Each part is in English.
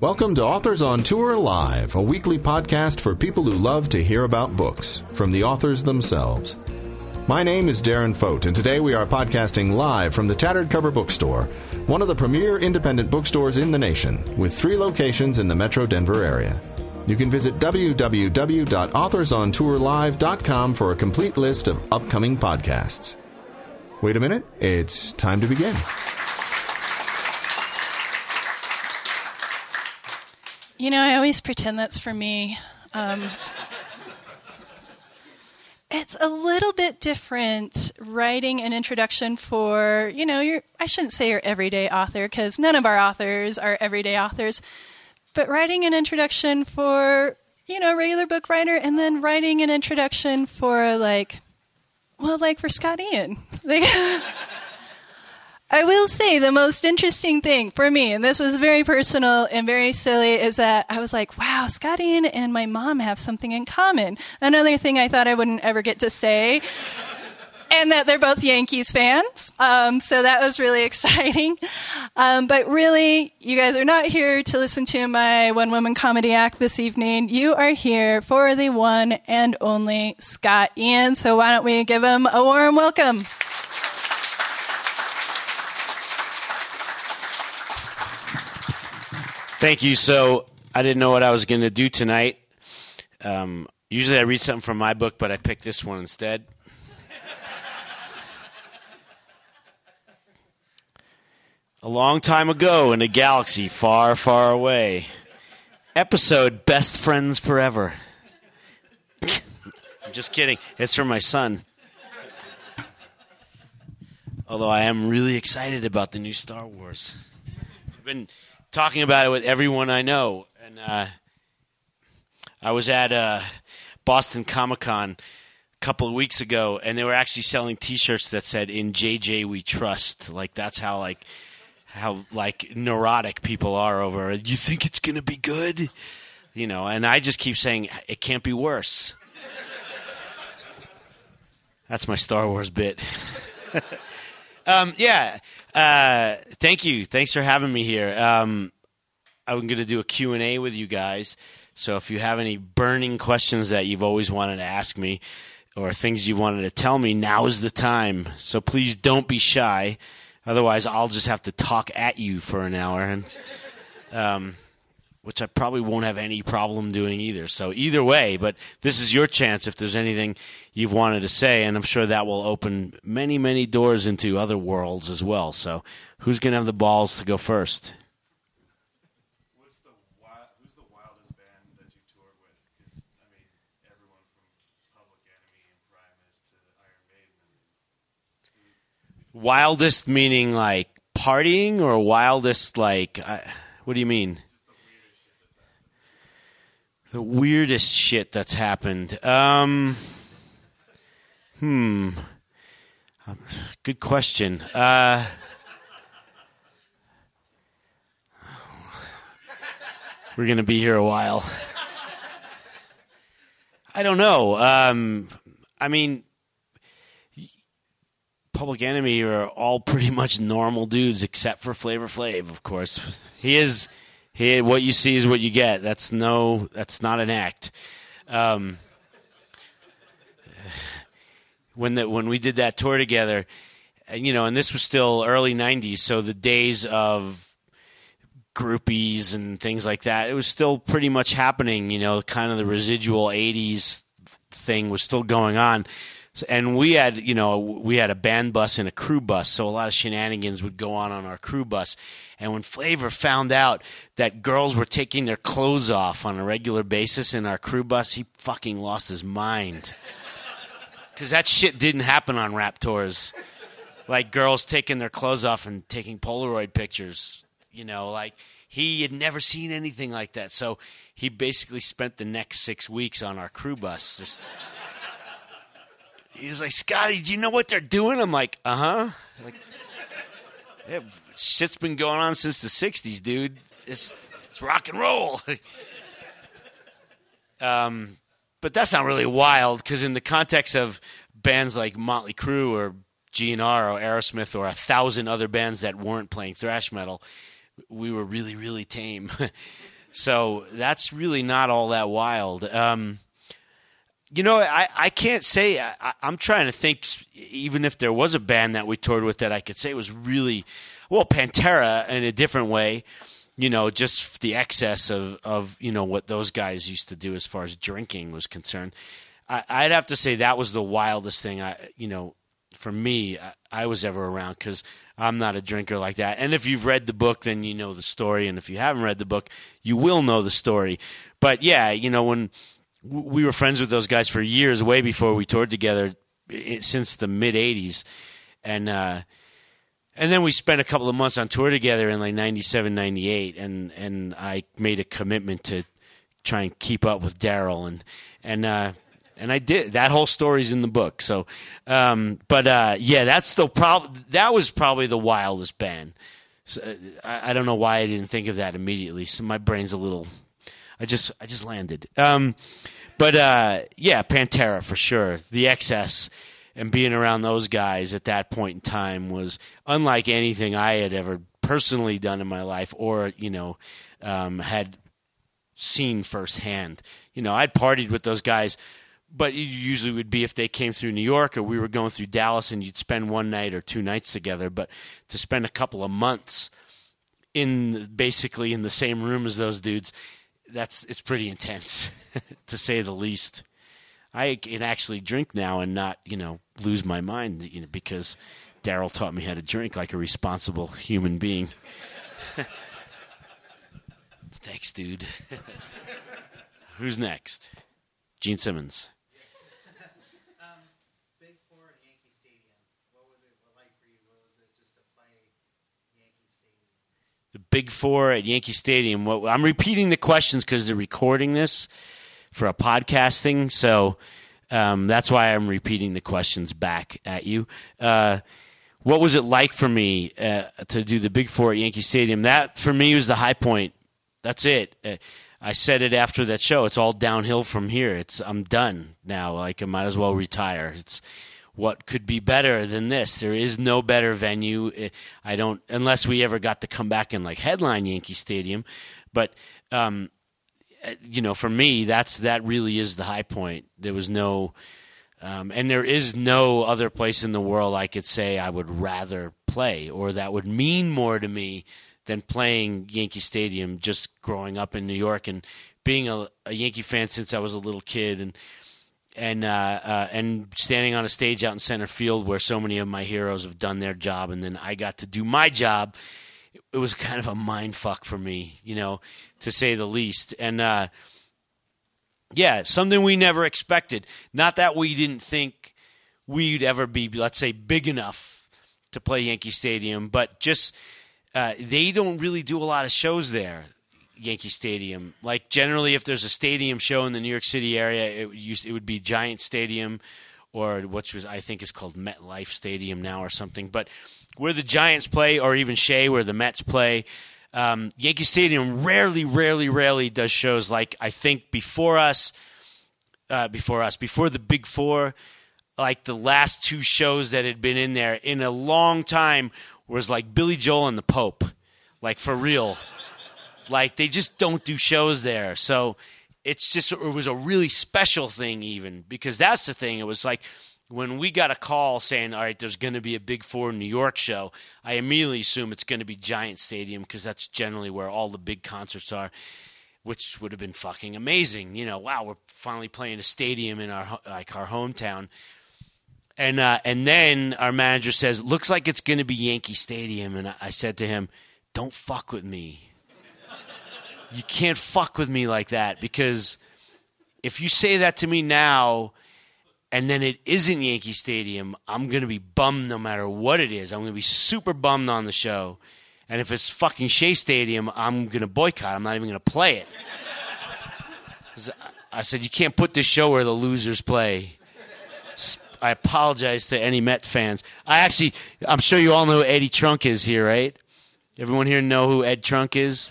Welcome to Authors on Tour Live, a weekly podcast for people who love to hear about books from the authors themselves. My name is Darren Fote, and today we are podcasting live from the Tattered Cover Bookstore, one of the premier independent bookstores in the nation, with three locations in the metro Denver area. You can visit www.authorsontourlive.com for a complete list of upcoming podcasts. Wait a minute, it's time to begin. You know, I always pretend that's for me. Um, it's a little bit different writing an introduction for, you know, your I shouldn't say your everyday author because none of our authors are everyday authors, but writing an introduction for, you know, a regular book writer and then writing an introduction for like well, like for Scott Ian. Like I will say the most interesting thing for me, and this was very personal and very silly, is that I was like, wow, Scott Ian and my mom have something in common. Another thing I thought I wouldn't ever get to say. and that they're both Yankees fans. Um, so that was really exciting. Um, but really, you guys are not here to listen to my one woman comedy act this evening. You are here for the one and only Scott Ian. So why don't we give him a warm welcome? Thank you. So I didn't know what I was going to do tonight. Um, usually I read something from my book, but I picked this one instead. a long time ago in a galaxy far, far away. Episode Best Friends Forever. I'm just kidding. It's from my son. Although I am really excited about the new Star Wars. I've been talking about it with everyone I know. And uh, I was at uh, Boston Comic Con a couple of weeks ago, and they were actually selling T-shirts that said "In JJ We Trust." Like that's how like how like neurotic people are over. You think it's gonna be good, you know? And I just keep saying it can't be worse. That's my Star Wars bit. um, yeah. Uh, thank you. Thanks for having me here. Um, I'm going to do a Q&A with you guys. So if you have any burning questions that you've always wanted to ask me or things you wanted to tell me, now is the time. So please don't be shy. Otherwise, I'll just have to talk at you for an hour, and um, which I probably won't have any problem doing either. So either way, but this is your chance if there's anything you've wanted to say, and I'm sure that will open many, many doors into other worlds as well. So who's going to have the balls to go first? What's the wild, who's the wildest band that you toured with? 'Cause, I mean, everyone from Public Enemy and Primus to Iron Maiden. Wildest meaning like partying, or wildest like I, what do you mean? The weirdest shit that's happened. Um, hmm. Good question. Uh, we're gonna be here a while. I don't know. Um, I mean, Public Enemy are all pretty much normal dudes, except for Flavor Flav, of course. He is he. What you see is what you get. That's no. That's not an act. Um, when the when we did that tour together, you know, and this was still early '90s, so the days of groupies and things like that, it was still pretty much happening. You know, kind of the residual '80s thing was still going on. So- And we had, you know, we had a band bus and a crew bus, so a lot of shenanigans would go on on our crew bus. And when Flavor found out that girls were taking their clothes off on a regular basis in our crew bus, he fucking lost his mind. Because that shit didn't happen on rap tours. Like girls taking their clothes off and taking Polaroid pictures. You know, like he had never seen anything like that. So he basically spent the next six weeks on our crew bus. Just, he was like, Scotty, do you know what they're doing? I'm like, uh huh. Like, yeah, shit's been going on since the '60s, dude. It's it's rock and roll. um, but that's not really wild because in the context of bands like Motley Crue or GNR or Aerosmith or a thousand other bands that weren't playing thrash metal, we were really really tame. so that's really not all that wild. Um, you know, I, I can't say. I, I'm trying to think, even if there was a band that we toured with that I could say was really, well, Pantera in a different way. You know, just the excess of, of you know what those guys used to do as far as drinking was concerned. I, I'd have to say that was the wildest thing. I you know, for me, I, I was ever around because I'm not a drinker like that. And if you've read the book, then you know the story. And if you haven't read the book, you will know the story. But yeah, you know when we were friends with those guys for years, way before we toured together, since the mid '80s, and uh, and then we spent a couple of months on tour together in like '97, '98, and and I made a commitment to try and keep up with Daryl, and and uh, and I did. That whole story's in the book. So, um, but uh, yeah, that's the prob- That was probably the wildest band. So, I, I, don't know why I didn't think of that immediately. So my brain's a little I just I just landed. Um, but uh, yeah, Pantera for sure. The excess and being around those guys at that point in time was unlike anything I had ever personally done in my life, or you know, um, had seen firsthand. You know, I'd partied with those guys, but it usually would be if they came through New York or we were going through Dallas, and you'd spend one night or two nights together. But to spend a couple of months in basically in the same room as those dudes that's it's pretty intense to say the least. I can actually drink now and not, you know, lose my mind, you know, because Daryl taught me how to drink like a responsible human being. Thanks, dude. Who's next? Gene Simmons. The Big Four at Yankee Stadium. I'm repeating the questions because they're recording this for a podcasting, so um, that's why I'm repeating the questions back at you. Uh, what was it like for me uh, to do the Big Four at Yankee Stadium? That for me was the high point. That's it. Uh, I said it after that show. It's all downhill from here. It's I'm done now. Like I might as well retire. It's what could be better than this? There is no better venue. I don't, unless we ever got to come back and like headline Yankee Stadium. But, um, you know, for me, that's that really is the high point. There was no, um, and there is no other place in the world I could say I would rather play or that would mean more to me than playing Yankee Stadium. Just growing up in New York and being a, a Yankee fan since I was a little kid and and uh, uh, and standing on a stage out in center field where so many of my heroes have done their job, and then I got to do my job. It was kind of a mind fuck for me, you know, to say the least. And uh, yeah, something we never expected. Not that we didn't think we'd ever be, let's say, big enough to play Yankee Stadium, but just uh, they don't really do a lot of shows there. Yankee Stadium. Like generally, if there's a stadium show in the New York City area, it used it would be Giant Stadium, or which was I think is called MetLife Stadium now or something. But where the Giants play, or even Shea, where the Mets play, um, Yankee Stadium rarely, rarely, rarely does shows like I think before us, uh, before us, before the Big Four. Like the last two shows that had been in there in a long time was like Billy Joel and the Pope, like for real. Like they just don't do shows there. So it's just it was a really special thing even because that's the thing. It was like when we got a call saying, "All right, there's going to be a Big Four New York show," I immediately assume it's going to be Giant Stadium because that's generally where all the big concerts are, which would have been fucking amazing. You know, wow, we're finally playing a stadium in our like our hometown. And uh, and then our manager says, "Looks like it's going to be Yankee Stadium." And I said to him, "Don't fuck with me you can't fuck with me like that because if you say that to me now and then it isn't Yankee Stadium, I'm going to be bummed no matter what it is. I'm going to be super bummed on the show. And if it's fucking Shea Stadium, I'm going to boycott. I'm not even going to play it. I said, you can't put this show where the losers play. I apologize to any Met fans. I actually, I'm sure you all know who Eddie Trunk is here, right? Everyone here know who Ed Trunk is?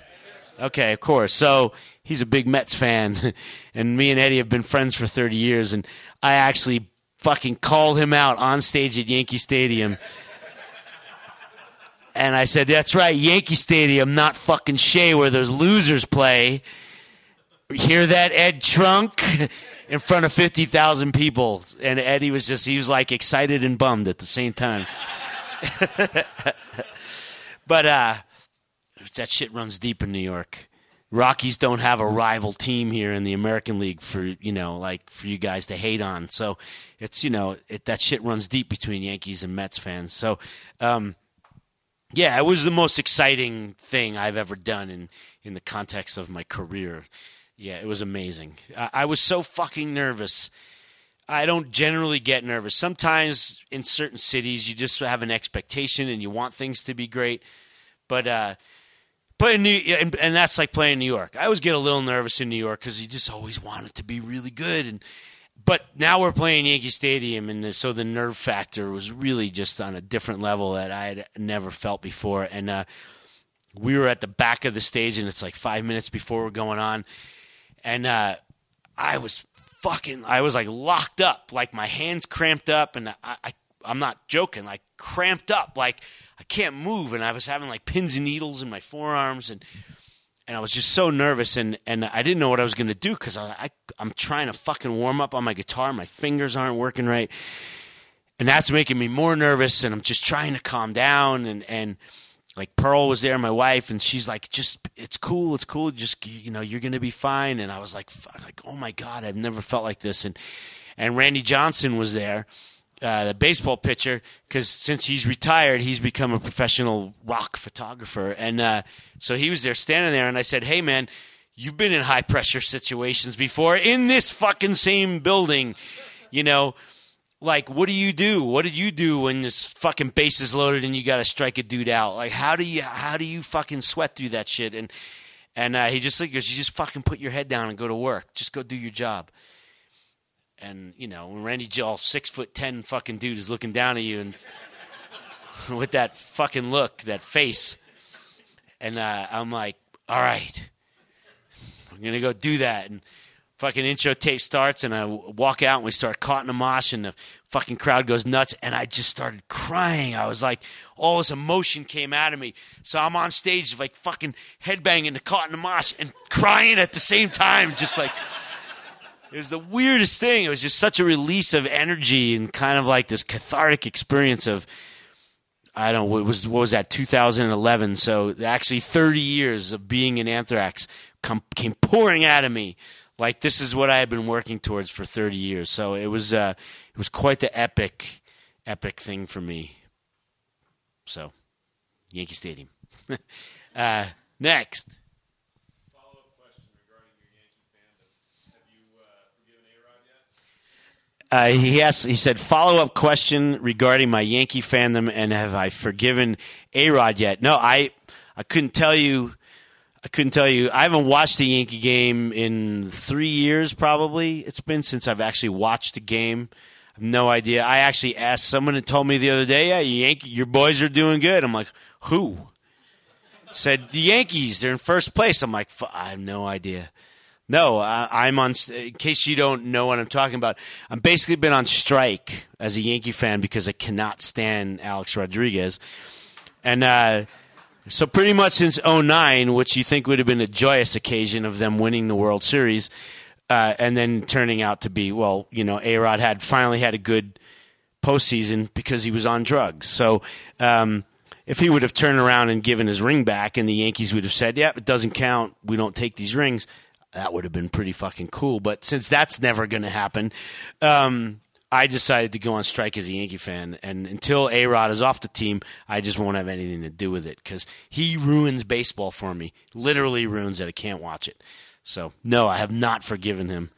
Okay, of course. So he's a big Mets fan, and me and Eddie have been friends for 30 years, and I actually fucking called him out on stage at Yankee Stadium. And I said, "That's right, Yankee Stadium, not fucking Shea, where those losers play." Hear that, Ed Trunk? In front of fifty thousand people, and Eddie was just—he was like excited and bummed at the same time. but uh, that shit runs deep in New York. Rockies don't have a rival team here in the American League for you know like for you guys to hate on. So it's you know it, that shit runs deep between Yankees and Mets fans. So um, yeah, it was the most exciting thing I've ever done in in the context of my career. Yeah, it was amazing. I, I was so fucking nervous. I don't generally get nervous. Sometimes in certain cities, you just have an expectation and you want things to be great. But uh, in New and, and that's like playing New York. I always get a little nervous in New York because you just always want it to be really good. And but now we're playing Yankee Stadium, and the, so the nerve factor was really just on a different level that I had never felt before. And uh, we were at the back of the stage, and it's like five minutes before we're going on, and uh, I was fucking, I was like locked up, like my hands cramped up, and I, I I'm not joking, like cramped up, like I can't move, and I was having like pins and needles in my forearms, and and I was just so nervous, and and I didn't know what I was going to do because I, I I'm trying to fucking warm up on my guitar, my fingers aren't working right, and that's making me more nervous, and I'm just trying to calm down, and and like Pearl was there, my wife, and she's like, just it's cool, it's cool, just you know, you're gonna be fine, and I was like, like oh my god, I've never felt like this, and and Randy Johnson was there uh, the baseball pitcher because since he's retired, he's become a professional rock photographer, and uh, so he was there standing there, and I said, "Hey, man." You've been in high pressure situations before in this fucking same building, you know. Like, what do you do? What did you do when this fucking base is loaded and you got to strike a dude out? Like, how do you how do you fucking sweat through that shit? And and uh, he just like goes, you just fucking put your head down and go to work. Just go do your job and you know when Randy Joel, six foot ten fucking dude, is looking down at you and with that fucking look, that face, and uh, I'm like, all right, I'm gonna go do that, and fucking intro tape starts, and I walk out, and we start caught in a mosh, and the fucking crowd goes nuts, and I just started crying. I was like, all this emotion came out of me, so I'm on stage like fucking headbanging the caught in the mosh and crying at the same time, just like. It was the weirdest thing. It was just such a release of energy and kind of like this cathartic experience of I don't know was what was that 2011. So actually 30 years of being in Anthrax come, came pouring out of me. Like this is what I had been working towards for 30 years. So it was uh, it was quite the epic epic thing for me. So Yankee Stadium. uh, next. Uh, he asked. He said, "Follow up question regarding my Yankee fandom, and have I forgiven A Rod yet?" No, I. I couldn't tell you. I couldn't tell you. I haven't watched a Yankee game in three years. Probably it's been since I've actually watched a game. I have no idea. I actually asked someone and told me the other day, "Yeah, Yankee, your boys are doing good." I'm like, "Who?" Said the Yankees. They're in first place. I'm like, I have no idea. No, I, am on. In case you don't know what I'm talking about, I'm basically been on strike as a Yankee fan because I cannot stand Alex Rodriguez, and uh, so pretty much since 09, which you think would have been a joyous occasion of them winning the World Series, uh, and then turning out to be well, you know, A Rod had finally had a good postseason because he was on drugs. So. Um, if he would have turned around and given his ring back, and the Yankees would have said, "Yep, yeah, it doesn't count. We don't take these rings," that would have been pretty fucking cool. But since that's never going to happen, um, I decided to go on strike as a Yankee fan. And until A Rod is off the team, I just won't have anything to do with it because he ruins baseball for me. Literally ruins it. I can't watch it. So, no, I have not forgiven him.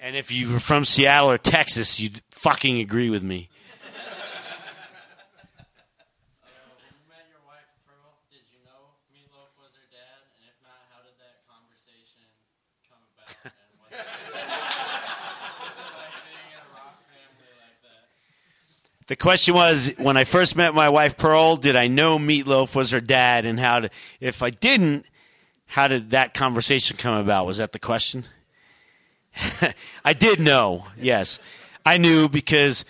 and if you were from Seattle or Texas, you'd fucking agree with me. The question was when I first met my wife Pearl, did I know Meatloaf was her dad, and how? If I didn't, how did that conversation come about? Was that the question? I did know. Yes, I knew because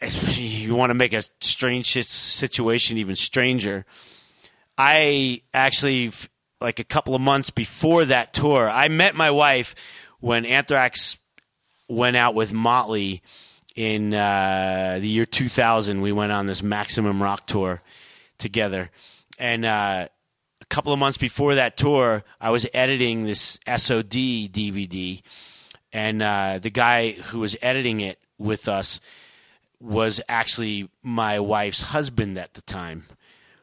you want to make a strange situation even stranger. I actually, like a couple of months before that tour, I met my wife when Anthrax went out with Motley in uh, the year 2000. We went on this Maximum Rock tour together. And uh, a couple of months before that tour, I was editing this SOD DVD. And uh, the guy who was editing it with us was actually my wife's husband at the time.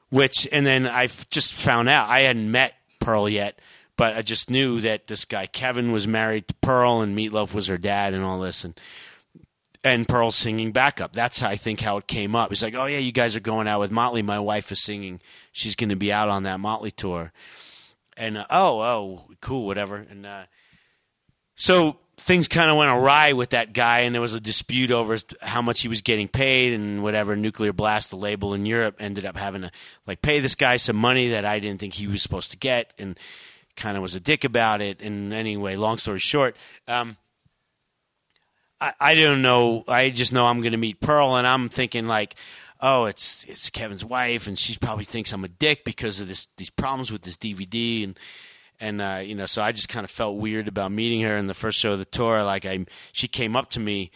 Which, and then I just found out I hadn't met Pearl yet, but I just knew that this guy Kevin was married to Pearl and Meatloaf was her dad and all this. And and Pearl singing backup. That's I think how it came up. He's like, "Oh yeah, you guys are going out with Motley. My wife is singing. She's going to be out on that Motley tour." And uh, oh, oh, cool, whatever. And uh, so things kind of went awry with that guy, and there was a dispute over how much he was getting paid and whatever. Nuclear Blast, the label in Europe, ended up having to like pay this guy some money that I didn't think he was supposed to get, and kind of was a dick about it. And anyway, long story short. Um, I, I don't know. I just know I'm going to meet Pearl, and I'm thinking like, oh, it's it's Kevin's wife, and she probably thinks I'm a dick because of this these problems with this DVD, and and uh, you know, so I just kind of felt weird about meeting her in the first show of the tour. Like I, she came up to me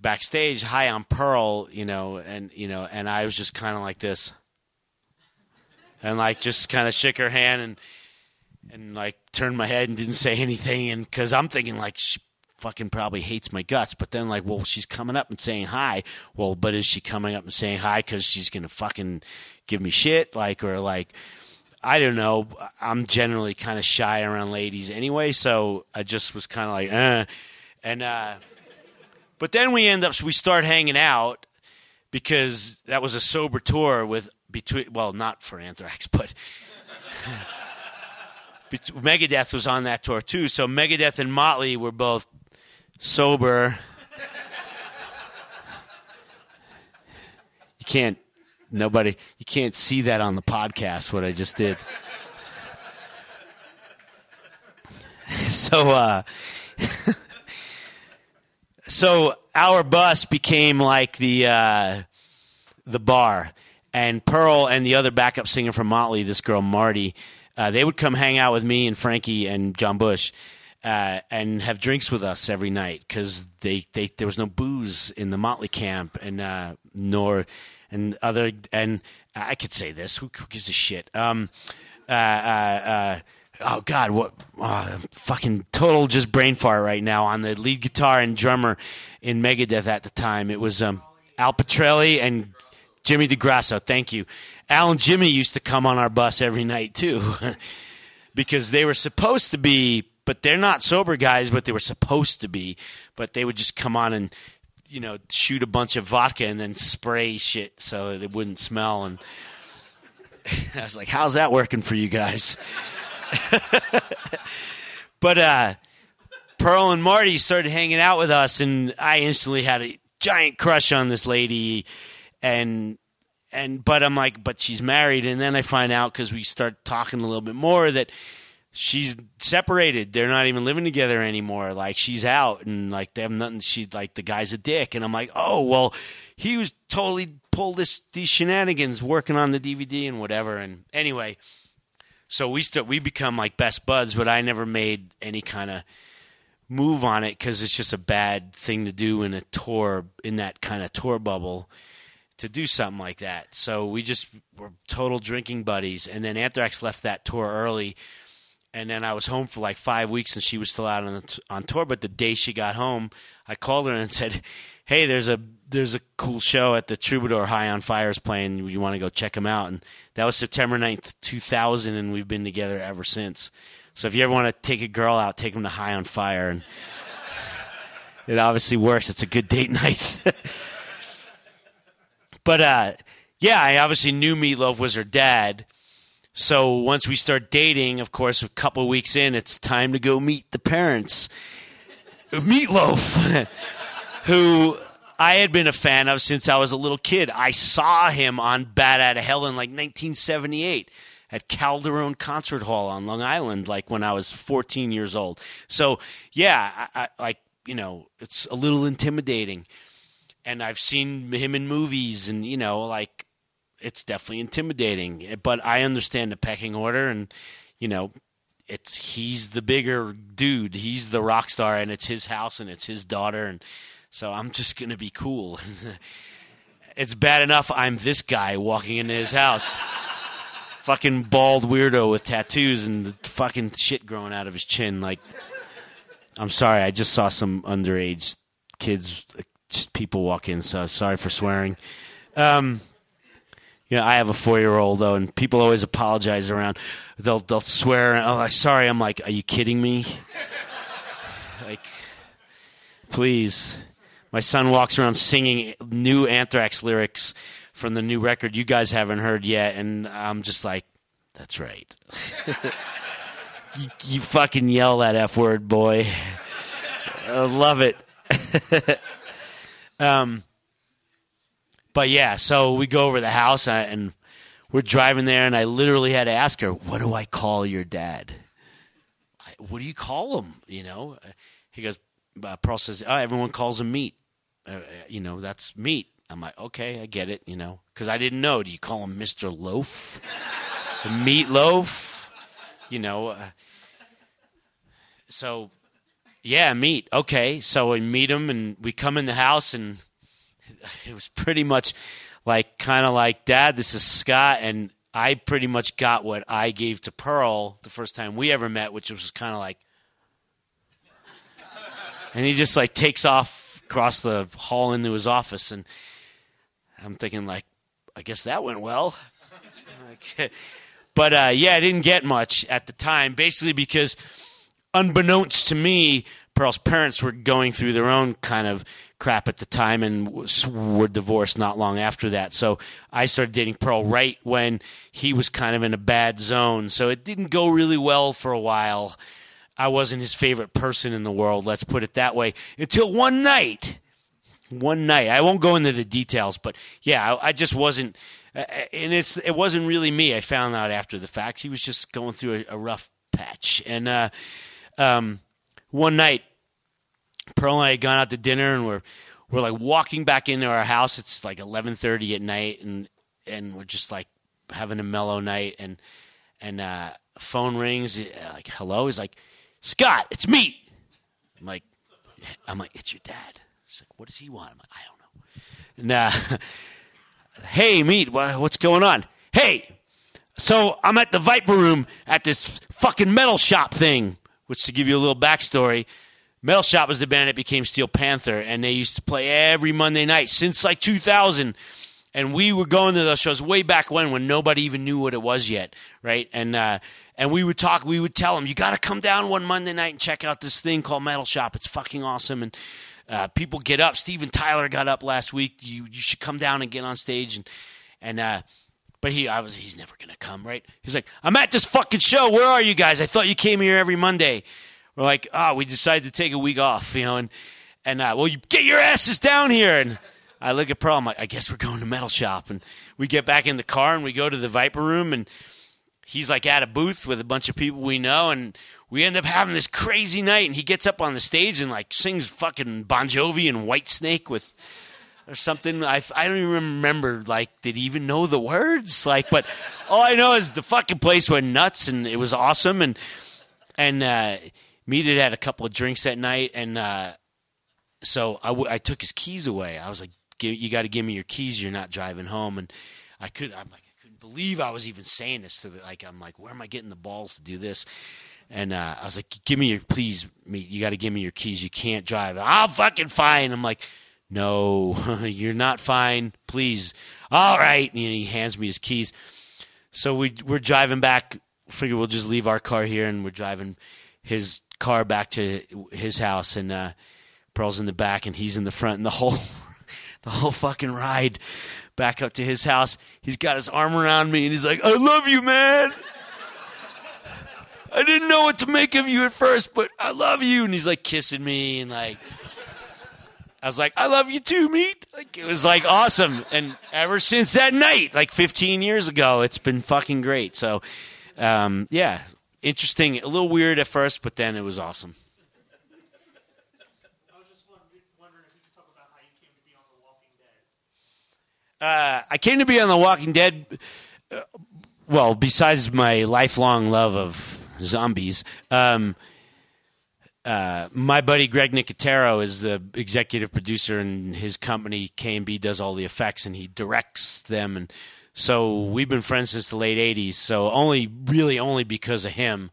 backstage, "Hi, I'm Pearl," you know, and you know, and I was just kind of like this, and like just kind of shook her hand and and like turned my head and didn't say anything, and because I'm thinking like she fucking probably hates my guts. But then, like, well, she's coming up and saying hi. Well, but is she coming up and saying hi because she's gonna fucking give me shit? Like, or like, I don't know. I'm generally kind of shy around ladies anyway, so I just was kind of like, eh. And uh, but then we end up, so we start hanging out because that was a sober tour with between. Well, not for Anthrax, but. Megadeth was on that tour too, so Megadeth and Motley were both sober. You can't, nobody, you can't see that on the podcast, what I just did. so, uh, so our bus became like the, uh, the bar. And Pearl and the other backup singer from Motley, this girl Marty, uh, they would come hang out with me and Frankie and John Bush uh, and have drinks with us every night because they, they there was no booze in the Motley camp and uh, nor and other and I could say this who, who gives a shit? Um uh, uh, uh oh god what oh, fucking total just brain fart right now on the lead guitar and drummer in Megadeth at the time. It was um Al Pitrelli and Jimmy DeGrasso. Thank you. Al and Jimmy used to come on our bus every night too because they were supposed to be but they're not sober guys, but they were supposed to be. But they would just come on and you know shoot a bunch of vodka and then spray shit so it wouldn't smell. And I was like, "How's that working for you guys?" but uh, Pearl and Marty started hanging out with us, and I instantly had a giant crush on this lady, and and but I'm like, but she's married, and then I find out because we start talking a little bit more that she's separated. They're not even living together anymore. Like she's out and like they have nothing. She's like the guy's a dick. And I'm like, oh well, he was totally pulled this these shenanigans working on the DVD and whatever. And anyway, so we still we become like best buds. But I never made any kind of move on it because it's just a bad thing to do in a tour in that kind of tour bubble to do something like that. So we just were total drinking buddies. And then Anthrax left that tour early and then I was home for like five weeks, and she was still out on on tour. But the day she got home, I called her and said, "Hey, there's a there's a cool show at the Troubadour High on Fire is playing. You want to go check them out?" And that was September 9th, two thousand, and we've been together ever since. So if you ever want to take a girl out, take them to High on Fire, and it obviously works. It's a good date night. but uh, yeah, I obviously knew Meatloaf was her dad so once we start dating, of course, a couple weeks in, it's time to go meet the parents. Meatloaf, who I had been a fan of since I was a little kid. I saw him on Bat Out of Hell in like 1978 at Calderone Concert Hall on Long Island, like when I was 14 years old. So yeah, I, I, like you know, it's a little intimidating. and I've seen him in movies, and you know, like it's definitely intimidating. But I understand the pecking order, and you know, it's he's the bigger dude, he's the rock star, and it's his house, and it's his daughter, and so I'm just gonna be cool. it's bad enough I'm this guy walking into his house. fucking bald weirdo with tattoos and the fucking shit growing out of his chin. Like, I'm sorry, I just saw some underage kids, just people walk in. So sorry for swearing. Um, you know, I have a four year old though, and people always apologize around. They'll they'll swear. Oh, like sorry. I'm like, are you kidding me? like, please. My son walks around singing new Anthrax lyrics from the new record you guys haven't heard yet, and I'm just like, that's right. you, you fucking yell that f word, boy. I love it. um, but yeah, so we go over the house uh, and we're driving there, and I literally had to ask her, "What do I call your dad? I, what do you call him?" You know, he goes. Uh, Pearl says, "Oh, everyone calls him meat. Uh, uh you know, that's meat." I'm like, "Okay, I get it." You know, because I didn't know. Do you call him Mister Loaf? Meatloaf? You know. Uh, so, yeah, meat. Okay, so we meet him, and we come in the house, and it was pretty much like kind of like, Dad, this is Scott, and I pretty much got what I gave to Pearl the first time we ever met, which was kind of like, and he just like takes off across the hall into his office, and I'm thinking like, I guess that went well. but uh, yeah, I didn't get much at the time, basically because unbeknownst to me, Pearl's parents were going through their own kind of crap at the time and were divorced not long after that. So I started dating Pearl right when he was kind of in a bad zone. So it didn't go really well for a while. I wasn't his favorite person in the world, let's put it that way, until one night. One night. I won't go into the details, but yeah, I, I just wasn't. Uh, and it's it wasn't really me. I found out after the fact. He was just going through a, a rough patch. And uh, um, one night, Pearl and I had gone out to dinner, and we're we're like walking back into our house. It's like eleven thirty at night, and and we're just like having a mellow night. And and uh, phone rings. Uh, like hello. He's like Scott, it's me. I'm like I'm like it's your dad. He's like, what does he want? I'm like I don't know. And uh, hey, meet. What's going on? Hey. So I'm at the Viper Room at this fucking metal shop thing, which to give you a little backstory, Metal Shop was the band that became Steel Panther, and they used to play every Monday night since like 2000. And we were going to those shows way back when, when nobody even knew what it was yet, right? And uh, and we would talk, we would tell them, you got to come down one Monday night and check out this thing called Metal Shop. It's fucking awesome. And uh, people get up. Steven Tyler got up last week. You you should come down and get on stage. And and uh, but he I was he's never gonna come, right? He's like, I'm at this fucking show. Where are you guys? I thought you came here every Monday we're like, oh, we decided to take a week off, you know, and and uh, well, you get your asses down here. And I look at Pearl. I'm like, I guess we're going to metal shop. And we get back in the car and we go to the Viper room, and he's like at a booth with a bunch of people we know, and we end up having this crazy night. And he gets up on the stage and like sings fucking Bon Jovi and Whitesnake with or something. I, I don't even remember. Like, did he even know the words? Like, but all I know is the fucking place went nuts, and it was awesome. And and uh, Meat had had a couple of drinks that night, and uh, so I, w- I took his keys away. I was like, "You got to give me your keys. You're not driving home." And I could, I'm like, I couldn't believe I was even saying this to the, like, I'm like, where am I getting the balls to do this? And uh, I was like, "Give me your please, Meat. You got to give me your keys. You can't drive." I'm fucking fine. I'm like, "No, you're not fine. Please." All right. And he hands me his keys. So we we're driving back. Figure we'll just leave our car here, and we're driving his car back to his house, and uh, Pearl's in the back, and he's in the front, and the whole the whole fucking ride back up to his house, he's got his arm around me, and he's like, "I love you, man." I didn't know what to make of you at first, but I love you. And he's like kissing me and like, I was like, I love you too, meat. Like it was like awesome. And ever since that night, like 15 years ago, it's been fucking great. So, um, yeah, interesting, a little weird at first, but then it was awesome. I was just wondering if you could talk about how you came to be on The Walking Uh, I came to be on The Walking Dead. uh, Well, besides my lifelong love of zombies, um, uh, my buddy Greg Nicotero is the executive producer, and his company KNB does all the effects, and he directs them. And so we've been friends since the late '80s. So only, really, only because of him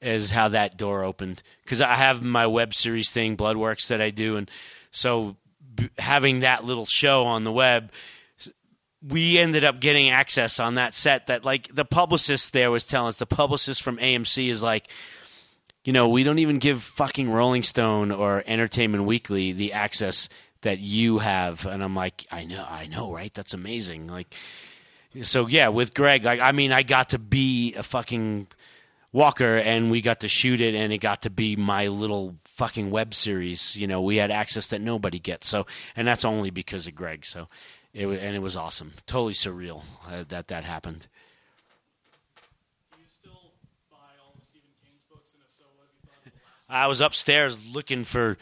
is how that door opened. Because I have my web series thing, Bloodworks, that I do, and so having that little show on the web we ended up getting access on that set that like the publicist there was telling us the publicist from AMC is like you know we don't even give fucking Rolling Stone or Entertainment Weekly the access that you have and I'm like I know I know right that's amazing like so yeah with Greg like I mean I got to be a fucking Walker and we got to shoot it and it got to be my little fucking web series you know we had access that nobody gets so and that's only because of Greg so it was, and it was awesome totally surreal uh, that that happened Do you still buy all of Stephen King's books? And if so, what have you thought of the last? I was upstairs looking for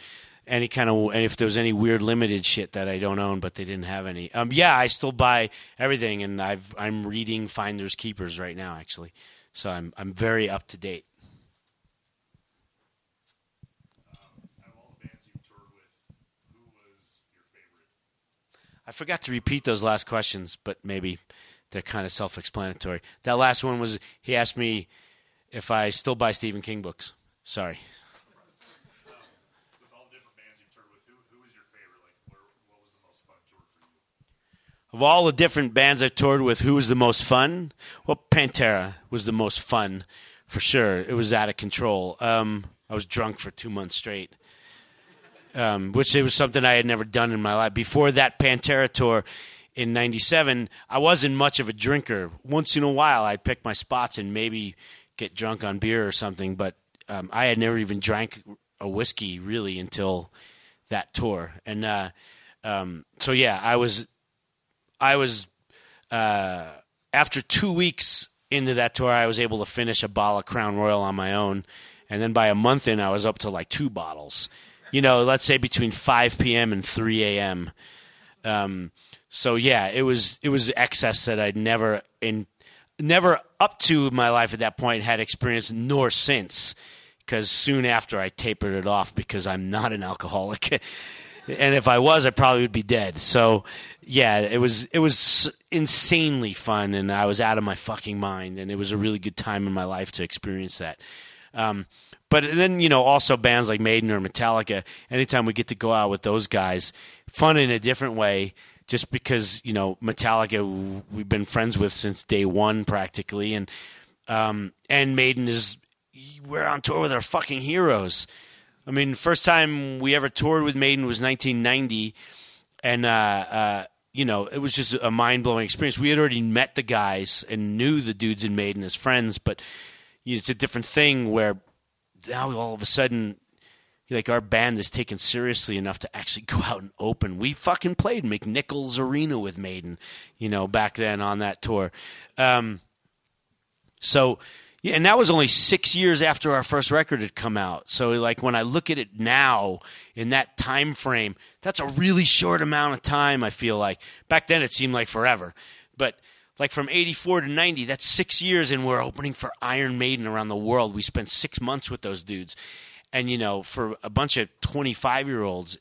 any kind of and if there was any weird limited shit that I don't own, but they didn't have any. Um, yeah, I still buy everything, and I've I'm reading Finders Keepers right now, actually. So I'm I'm very up to date. I forgot to repeat those last questions, but maybe they're kind of self-explanatory. That last one was he asked me if I still buy Stephen King books. Sorry. With all the different bands you've toured with, who who was your favorite? Like, where, what was the most fun tour for you? Of all the different bands I've toured with, who was the most fun? Well, Pantera was the most fun, for sure. It was out of control. Um, I was drunk for two months straight, um, which it was something I had never done in my life. Before that Pantera tour in '97, I wasn't much of a drinker. Once in a while, I'd pick my spots and maybe get drunk on beer or something, but um, I had never even drank a whiskey really until that tour. And uh, um, so, yeah, I was I was uh, after two weeks into that tour, I was able to finish a bottle of Crown Royal on my own, and then by a month in, I was up to like two bottles. You know, let's say between 5 p.m. and 3 a.m. Um, so yeah, it was it was excess that I'd never in never up to my life at that point had experienced, nor since. Because soon after I tapered it off because I'm not an alcoholic. and if I was, I probably would be dead. So, yeah, it was it was insanely fun, and I was out of my fucking mind, and it was a really good time in my life to experience that. Um, but then you know, also bands like Maiden or Metallica. Anytime we get to go out with those guys, fun in a different way. Just because you know Metallica, we've been friends with since day one practically, and um, and Maiden is we're on tour with our fucking heroes. I mean, first time we ever toured with Maiden was 1990, and uh, uh, you know it was just a mind blowing experience. We had already met the guys and knew the dudes in Maiden as friends, but you know, it's a different thing where now all of a sudden. Like our band is taken seriously enough to actually go out and open. We fucking played McNichols Arena with Maiden, you know, back then on that tour. Um, so, yeah, and that was only six years after our first record had come out. So, like when I look at it now in that time frame, that's a really short amount of time. I feel like back then it seemed like forever, but like from 84 to 90 that's six years and we're opening for iron maiden around the world we spent six months with those dudes and you know for a bunch of 25 year olds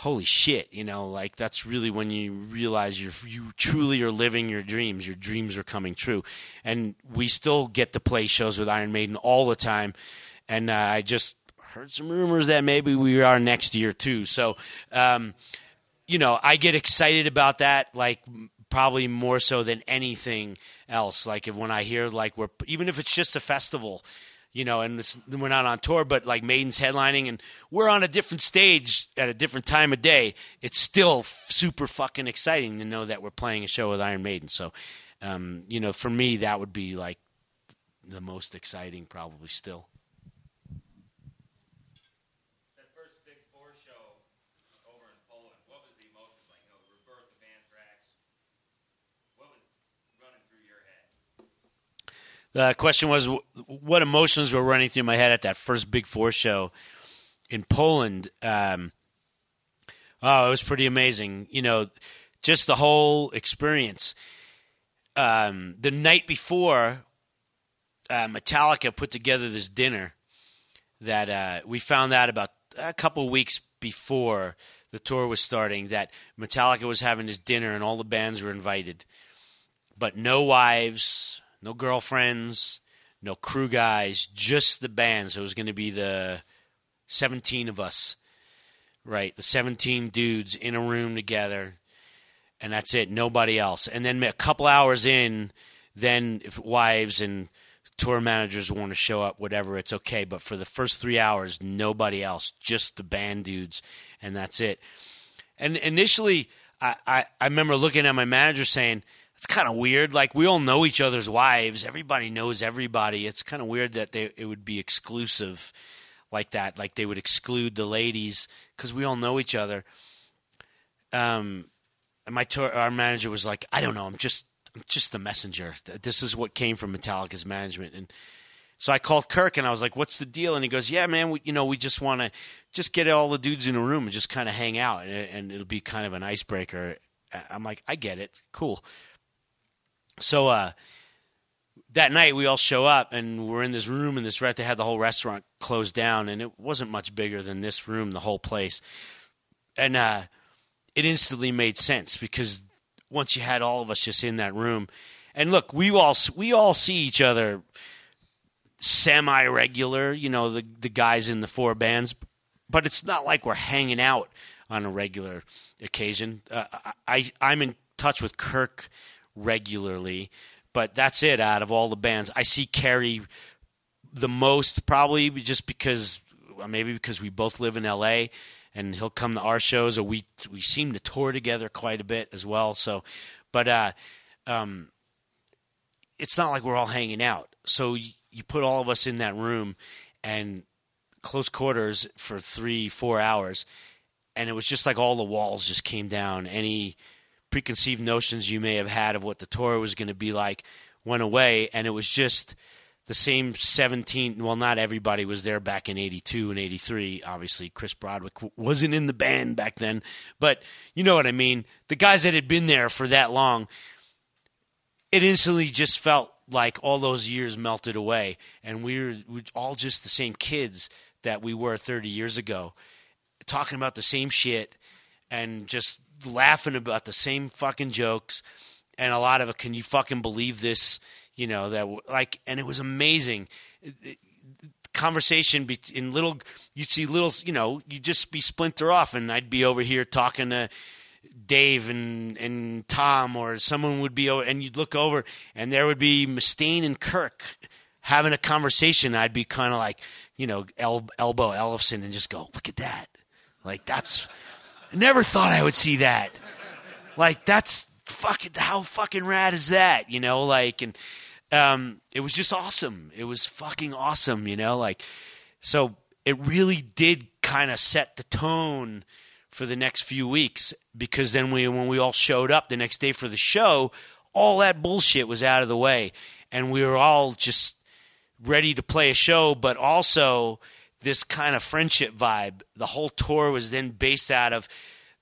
holy shit you know like that's really when you realize you you truly are living your dreams. Your dreams are coming true. And we still get to play shows with iron maiden all the time. And uh, i just heard some rumors that maybe we are next year too. So um, you know i get excited about that like probably more so than anything else. Like if when i hear like we're even if it's just a festival you know, and it's, we're not on tour, but like Maiden's headlining, and we're on a different stage at a different time of day. It's still f- super fucking exciting to know that we're playing a show with Iron Maiden. So, um, you know, for me, that would be like the most exciting, probably still. that first Big Four show over in Poland, what was the emotion like? You know, rebirth of Anthrax. What was running through your head? The question was, what emotions were running through my head at that first Big Four show in Poland? Um, oh, it was pretty amazing. You know, just the whole experience. Um, the night before, uh, Metallica put together this dinner that uh, we found out about a couple weeks before the tour was starting that Metallica was having this dinner and all the bands were invited, but no wives, no girlfriends, no crew guys, just the bands. It was going to be the 17 of us, right? The 17 dudes in a room together, and that's it. Nobody else. And then a couple hours in, then if wives and tour managers want to show up, whatever, it's okay. But for the first three hours, nobody else, just the band dudes, and that's it. And initially, I, I, I remember looking at my manager saying, it's kind of weird. Like we all know each other's wives. Everybody knows everybody. It's kind of weird that they it would be exclusive like that. Like they would exclude the ladies because we all know each other. Um, and my tour, our manager was like, I don't know. I'm just I'm just the messenger. This is what came from Metallica's management. And so I called Kirk and I was like, "What's the deal?" And he goes, "Yeah, man. We, you know, we just want to just get all the dudes in a room and just kind of hang out, and, and it'll be kind of an icebreaker." I'm like, "I get it. Cool." So uh, that night we all show up and we're in this room in this restaurant. They had the whole restaurant closed down and it wasn't much bigger than this room, the whole place. And uh, it instantly made sense because once you had all of us just in that room, and look, we all we all see each other semi regular. You know, the the guys in the four bands, but it's not like we're hanging out on a regular occasion. Uh, I I'm in touch with Kirk regularly, but that's it. Out of all the bands, I see Kerry the most, probably just because maybe because we both live in L.A. and he'll come to our shows, or we we seem to tour together quite a bit as well. So, but uh, um, it's not like we're all hanging out. So you, you put all of us in that room and close quarters for three, four hours, and it was just like all the walls just came down. Any preconceived notions you may have had of what the tour was going to be like went away, and it was just the same 17. Well, not everybody was there back in 82 and 83. Obviously, Chris Broderick wasn't in the band back then, but you know what I mean. The guys that had been there for that long, it instantly just felt like all those years melted away, and we were, we were all just the same kids that we were 30 years ago, talking about the same shit and just laughing about the same fucking jokes and a lot of it can you fucking believe this? You know that like and it was amazing. Conversation in little you see little you know you just be splinter off and i'd be over here talking to dave and and tom or someone would be over and you'd look over and there would be mustaine and kirk having a conversation. I'd be kind of like you know el- elbow ellefson and just go look at that. Like that's I never thought I would see that. Like that's fucking how fucking rad is that? You know, like and um, it was just awesome. It was fucking awesome. You know, like so it really did kind of set the tone for the next few weeks because then we when we all showed up the next day for the show, all that bullshit was out of the way and we were all just ready to play a show, but also this kind of friendship vibe. The whole tour was then based out of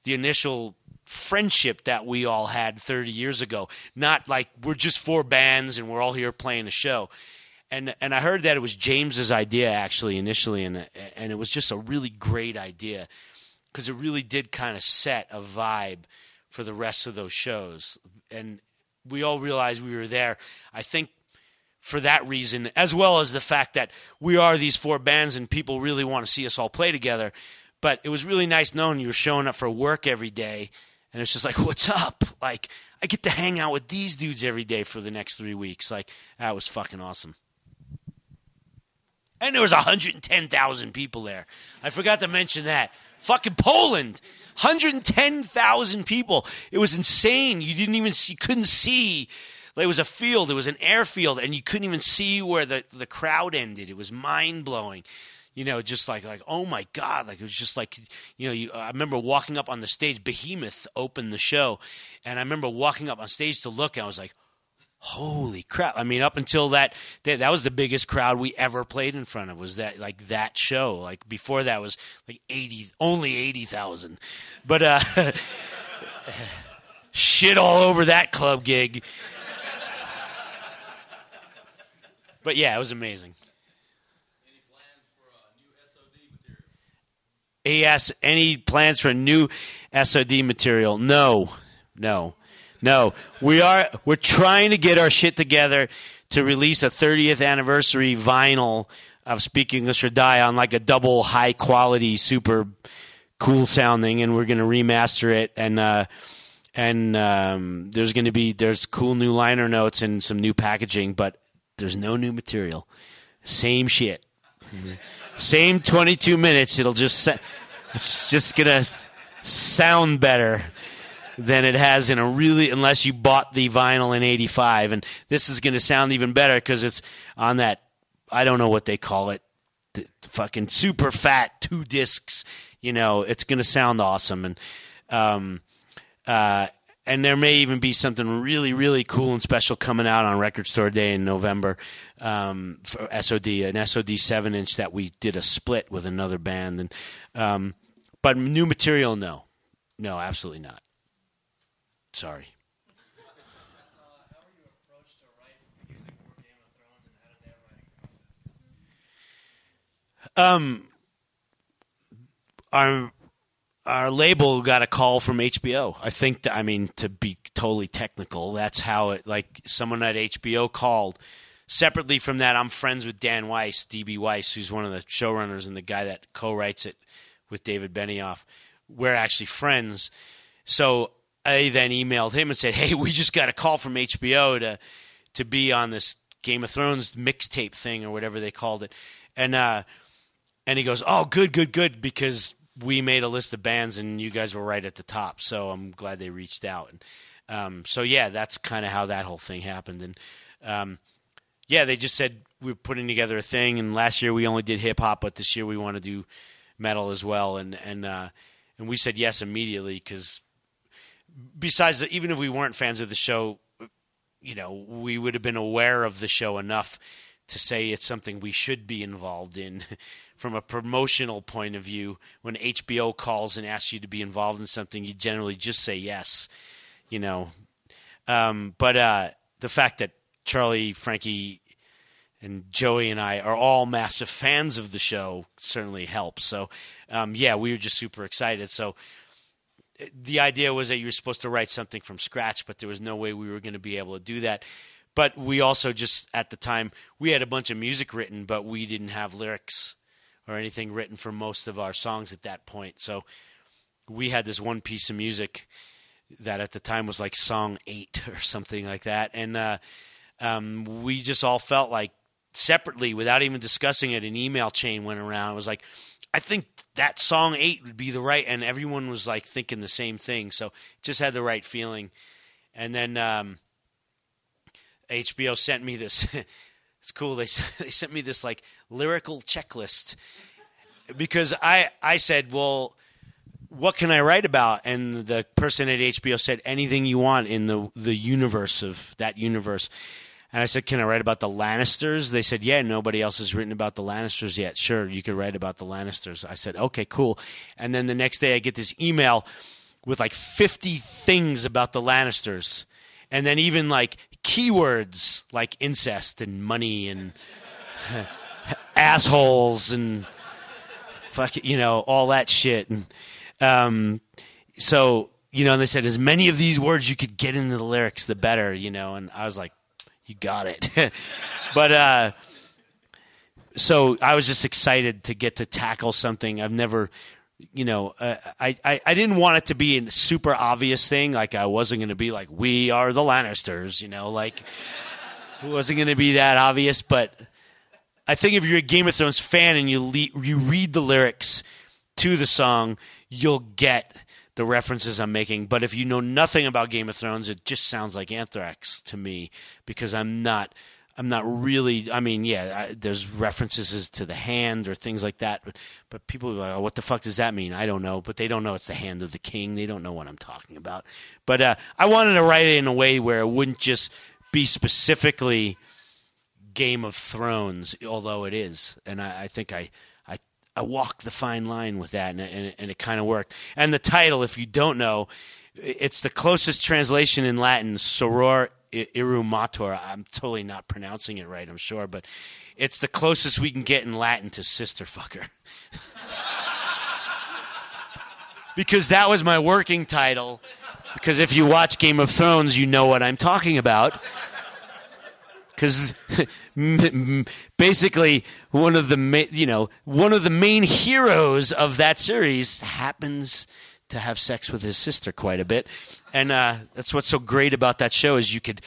the initial friendship that we all had 30 years ago. Not like we're just four bands and we're all here playing a show. And and I heard that it was James's idea actually initially and and it was just a really great idea because it really did kind of set a vibe for the rest of those shows. And we all realized we were there. I think for that reason, as well as the fact that we are these four bands and people really want to see us all play together. But it was really nice knowing you were showing up for work every day, and it's just like, what's up? Like, I get to hang out with these dudes every day for the next three weeks. Like, that was fucking awesome. And there was 110,000 people there. I forgot to mention that. Fucking Poland. 110,000 people. It was insane. You didn't even see, couldn't see it was a field, it was an airfield, and you couldn't even see where the, the crowd ended. It was mind blowing. You know, just like like oh my god, like it was just like you know. You, I remember walking up on the stage. Behemoth opened the show, and I remember walking up on stage to look, and I was like, holy crap i mean up until that, that that was the biggest crowd we ever played in front of was that like that show like before that was like 80 only 80,000 but uh shit all over that club gig. But yeah, it was amazing. He asked any plans for new SOD material. No, no, no. We are we're trying to get our shit together to release a 30th anniversary vinyl of Speak English or Die on like a double high quality, super cool sounding, and we're gonna remaster it and. uh and um, there's going to be there's cool new liner notes and some new packaging, but there's no new material. Same shit. Same 22 minutes. It'll just sa- it's just gonna sound better than it has in a really unless you bought the vinyl in 85 and this is going to sound even better because it's on that i don't know what they call it the fucking super fat two discs you know it's going to sound awesome and um uh and there may even be something really, really cool and special coming out on Record Store Day in November um, for SOD, an SOD seven inch that we did a split with another band. And um, but new material, no, no, absolutely not. Sorry. Um, our our label got a call from HBO. I think that, I mean to be totally technical, that's how it like someone at HBO called. Separately from that, I'm friends with Dan Weiss, DB Weiss, who's one of the showrunners and the guy that co-writes it with David Benioff. We're actually friends. So I then emailed him and said, "Hey, we just got a call from HBO to to be on this Game of Thrones mixtape thing or whatever they called it." And uh and he goes, "Oh, good, good, good," because we made a list of bands and you guys were right at the top. So I'm glad they reached out. And um, so yeah, that's kind of how that whole thing happened. And um, yeah, they just said we are putting together a thing. And last year we only did hip hop, but this year we want to do metal as well. And and uh, and we said yes immediately because besides even if we weren't fans of the show, you know, we would have been aware of the show enough to say it's something we should be involved in from a promotional point of view. When HBO calls and asks you to be involved in something, you generally just say yes, you know. Um, but uh, the fact that Charlie, Frankie, and Joey and I are all massive fans of the show certainly helps. So, um, yeah, we were just super excited. So, the idea was that you were supposed to write something from scratch, but there was no way we were going to be able to do that but we also just at the time we had a bunch of music written but we didn't have lyrics or anything written for most of our songs at that point so we had this one piece of music that at the time was like song eight or something like that and uh, um, we just all felt like separately without even discussing it an email chain went around it was like i think that song eight would be the right and everyone was like thinking the same thing so just had the right feeling and then um, HBO sent me this. it's cool. They they sent me this like lyrical checklist because I I said, well, what can I write about? And the person at HBO said anything you want in the the universe of that universe. And I said, "Can I write about the Lannisters?" They said, "Yeah, nobody else has written about the Lannisters yet. Sure, you could write about the Lannisters." I said, "Okay, cool." And then the next day, I get this email with like 50 things about the Lannisters and then even like keywords like incest and money and assholes and fuck it, you know all that shit and um, so you know and they said as many of these words you could get into the lyrics the better you know and I was like you got it but uh so I was just excited to get to tackle something I've never you know, uh, I, I, I didn't want it to be a super obvious thing. Like I wasn't going to be like, we are the Lannisters, you know, like it wasn't going to be that obvious. But I think if you're a Game of Thrones fan and you le- you read the lyrics to the song, you'll get the references I'm making. But if you know nothing about Game of Thrones, it just sounds like Anthrax to me because I'm not I'm not really. I mean, yeah, I, there's references to the hand or things like that, but, but people are like, oh, "What the fuck does that mean?" I don't know, but they don't know it's the hand of the king. They don't know what I'm talking about. But uh, I wanted to write it in a way where it wouldn't just be specifically Game of Thrones, although it is, and I, I think I. I, I walked the fine line with that, and, and, and it kind of worked. And the title, if you don't know, it's the closest translation in Latin, soror irrumator. I'm totally not pronouncing it right, I'm sure, but it's the closest we can get in Latin to sister fucker. because that was my working title. Because if you watch Game of Thrones, you know what I'm talking about. Because basically, one of the ma- you know one of the main heroes of that series happens to have sex with his sister quite a bit, and uh, that's what's so great about that show is you could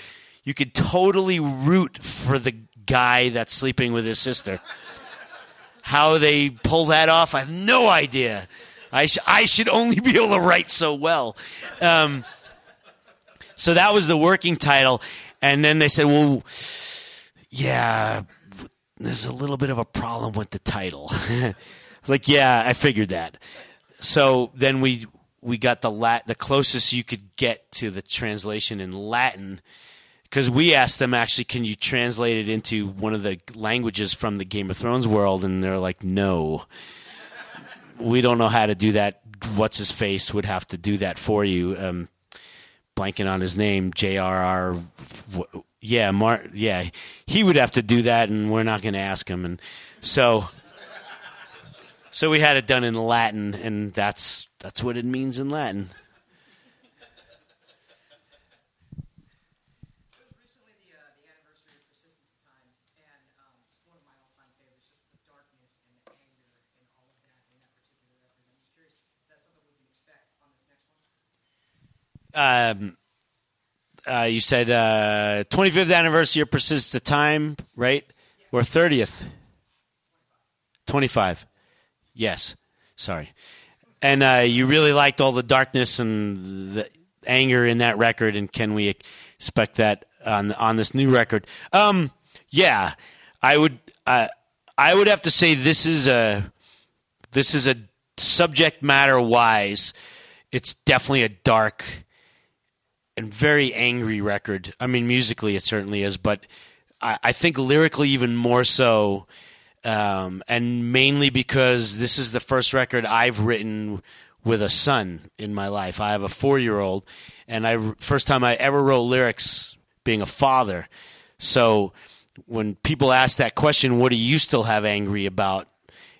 you could totally root for the guy that's sleeping with his sister. How they pull that off, I have no idea. I, sh- I should only be able to write so well. Um, so that was the working title. And then they said, well, yeah, there's a little bit of a problem with the title. I was like, yeah, I figured that. So then we we got the lat the closest you could get to the translation in Latin because we asked them actually, can you translate it into one of the languages from the Game of Thrones world? And they're like, no, we don't know how to do that. What's his face would have to do that for you. Um, blanking on his name, J.R.R. Yeah, Mar- yeah, he would have to do that, and we're not going to ask him. And so, so we had it done in Latin, and that's that's what it means in Latin. It was recently the, uh, the anniversary of Persistence of Time, and um, it's one of my all-time favorites, just the darkness and the anger and all of that in that particular record. I'm just curious, is that something we can expect on this next one? Um, uh, you said uh, 25th anniversary of Persistence of Time, right? Or 30th? 25. Yes. Sorry. And uh, you really liked all the darkness and the anger in that record, and can we expect that on on this new record? Um, yeah, I would. Uh, I would have to say this is a this is a subject matter wise. It's definitely a dark and very angry record. I mean, musically it certainly is, but I, I think lyrically even more so. Um, and mainly because this is the first record I've written with a son in my life. I have a four-year-old, and I first time I ever wrote lyrics being a father. So when people ask that question, what do you still have angry about?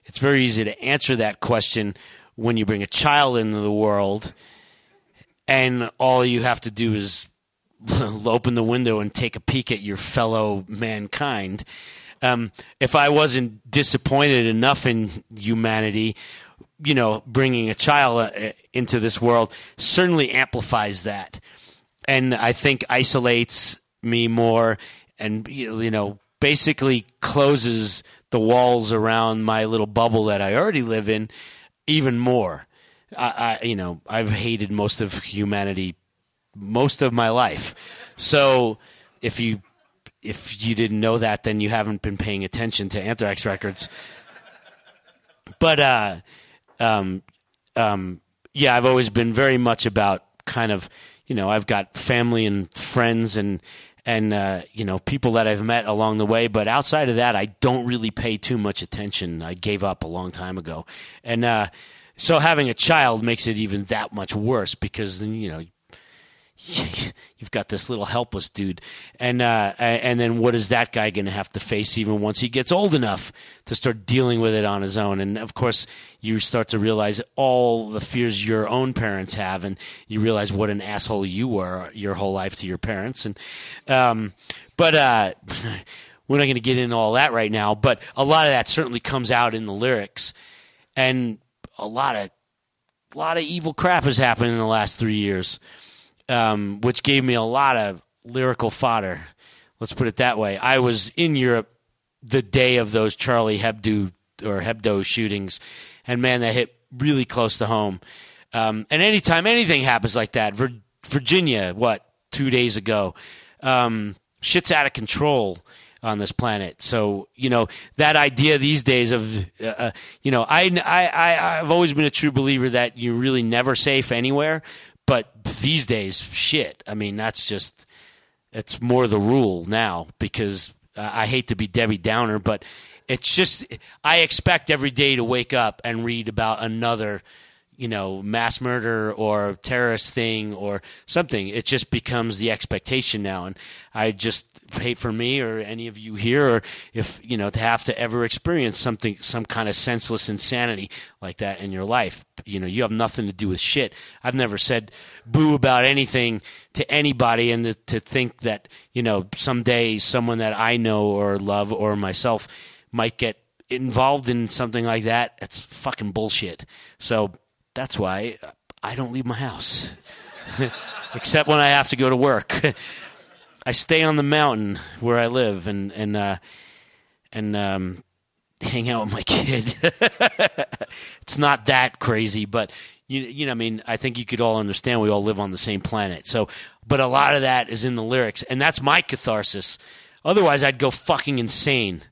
It's very easy to answer that question when you bring a child into the world and all you have to do is open the window and take a peek at your fellow mankind. Um, if I wasn't disappointed enough in humanity, you know, bringing a child uh, into this world certainly amplifies that, and I think isolates me more, and you know, basically closes the walls around my little bubble that I already live in even more. I, I you know I've hated most of humanity most of my life. So if you if you didn't know that, then you haven't been paying attention to Anthrax records. But uh, um, um, yeah, I've always been very much about kind of you know I've got family and friends and and uh, you know people that I've met along the way. But outside of that, I don't really pay too much attention. I gave up a long time ago, and uh, so having a child makes it even that much worse because then you know you've got this little helpless dude, and uh, and then what is that guy going to have to face even once he gets old enough to start dealing with it on his own? And of course, you start to realize all the fears your own parents have, and you realize what an asshole you were your whole life to your parents. And um, but uh, we're not going to get into all that right now. But a lot of that certainly comes out in the lyrics, and a lot of a lot of evil crap has happened in the last three years um, which gave me a lot of lyrical fodder. Let's put it that way. I was in Europe the day of those Charlie Hebdo or Hebdo shootings, and man, that hit really close to home. Um, and anytime anything happens like that, Vir- Virginia, what two days ago, um, shit's out of control on this planet. So you know that idea these days of uh, uh, you know I, I I I've always been a true believer that you're really never safe anywhere. But these days, shit. I mean, that's just it's more the rule now because I hate to be Debbie Downer, but it's just I expect every day to wake up and read about another you know, mass murder or terrorist thing or something. It just becomes the expectation now. And I just hate for me or any of you here, or if, you know, to have to ever experience something, some kind of senseless insanity like that in your life. You know, you have nothing to do with shit. I've never said boo about anything to anybody and to, to think that, you know, someday someone that I know or love or myself might get involved in something like that. That's fucking bullshit. So, that's why I don't leave my house, except when I have to go to work. I stay on the mountain where I live and and uh, and um, hang out with my kid. it's not that crazy, but you you know, I mean, I think you could all understand we all live on the same planet. So, but a lot of that is in the lyrics, and that's my catharsis. Otherwise, I'd go fucking insane.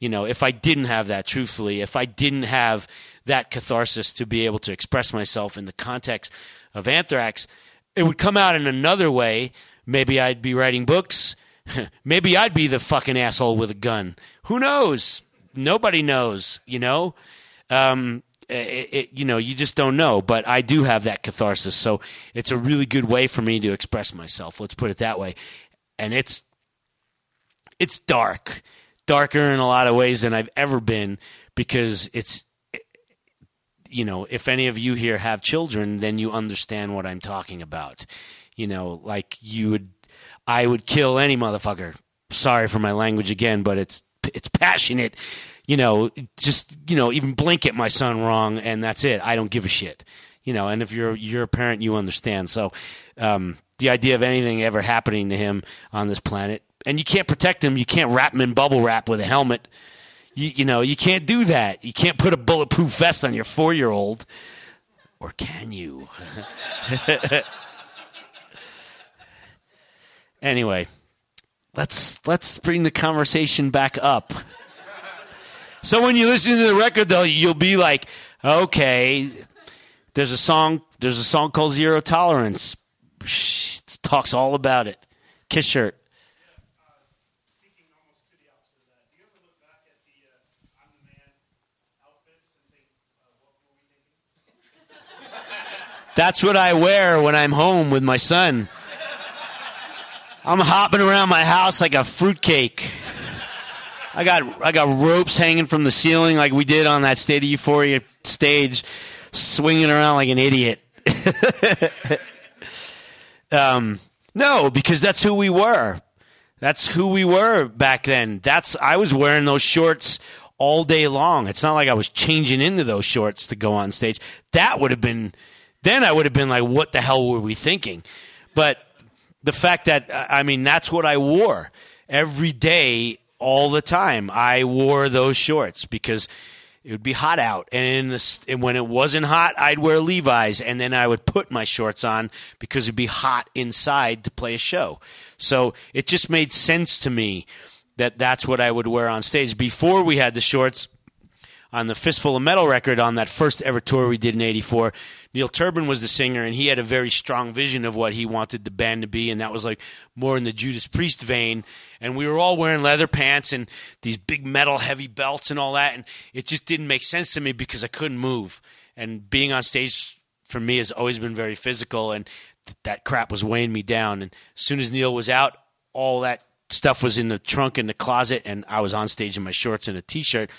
You know, if I didn't have that, truthfully, if I didn't have that catharsis to be able to express myself in the context of Anthrax, it would come out in another way. Maybe I'd be writing books. Maybe I'd be the fucking asshole with a gun. Who knows? Nobody knows, you know? Um, it, it, you know, you just don't know. But I do have that catharsis. So it's a really good way for me to express myself. Let's put it that way. And it's it's dark, darker in a lot of ways than I've ever been because it's you know, if any of you here have children, then you understand what I'm talking about. You know, like you would, I would kill any motherfucker. Sorry for my language again, but it's it's passionate. You know, just you know, even blink at my son wrong, and that's it. I don't give a shit. You know, and if you're you're a parent, you understand. So, um, the idea of anything ever happening to him on this planet, and you can't protect him. You can't wrap him in bubble wrap with a helmet you, you know, you can't do that. You can't put a bulletproof vest on your four year old. Or can you? anyway, let's let's bring the conversation back up. So when you listen to the record though, you'll be like, okay, there's a song there's a song called Zero Tolerance. It talks all about it. Kiss shirt. That's what I wear when I'm home with my son. I'm hopping around my house like a fruitcake. I got I got ropes hanging from the ceiling like we did on that State of Euphoria stage, swinging around like an idiot. um, no, because that's who we were. That's who we were back then. That's I was wearing those shorts all day long. It's not like I was changing into those shorts to go on stage. That would have been then I would have been like what the hell were we thinking? But the fact that uh, I mean that's what I wore every day all the time. I wore those shorts because it would be hot out, and, the, and when it wasn't hot, I'd wear Levi's, and then I would put my shorts on because it'd be hot inside to play a show. So it just made sense to me that that's what I would wear on stage. Before we had the shorts on the Fistful of Metal record on that first ever tour we did in '84, Neil Turbin was the singer, and he had a very strong vision of what he wanted the band to be, and that was like more in the Judas Priest vein. And we were all wearing leather pants and these big metal heavy belts and all that, and it just didn't make sense to me because I couldn't move. And being on stage for me has always been very physical, and th- that crap was weighing me down. And as soon as Neil was out, all that stuff was in the trunk in the closet, and I was on stage in my shorts and a t-shirt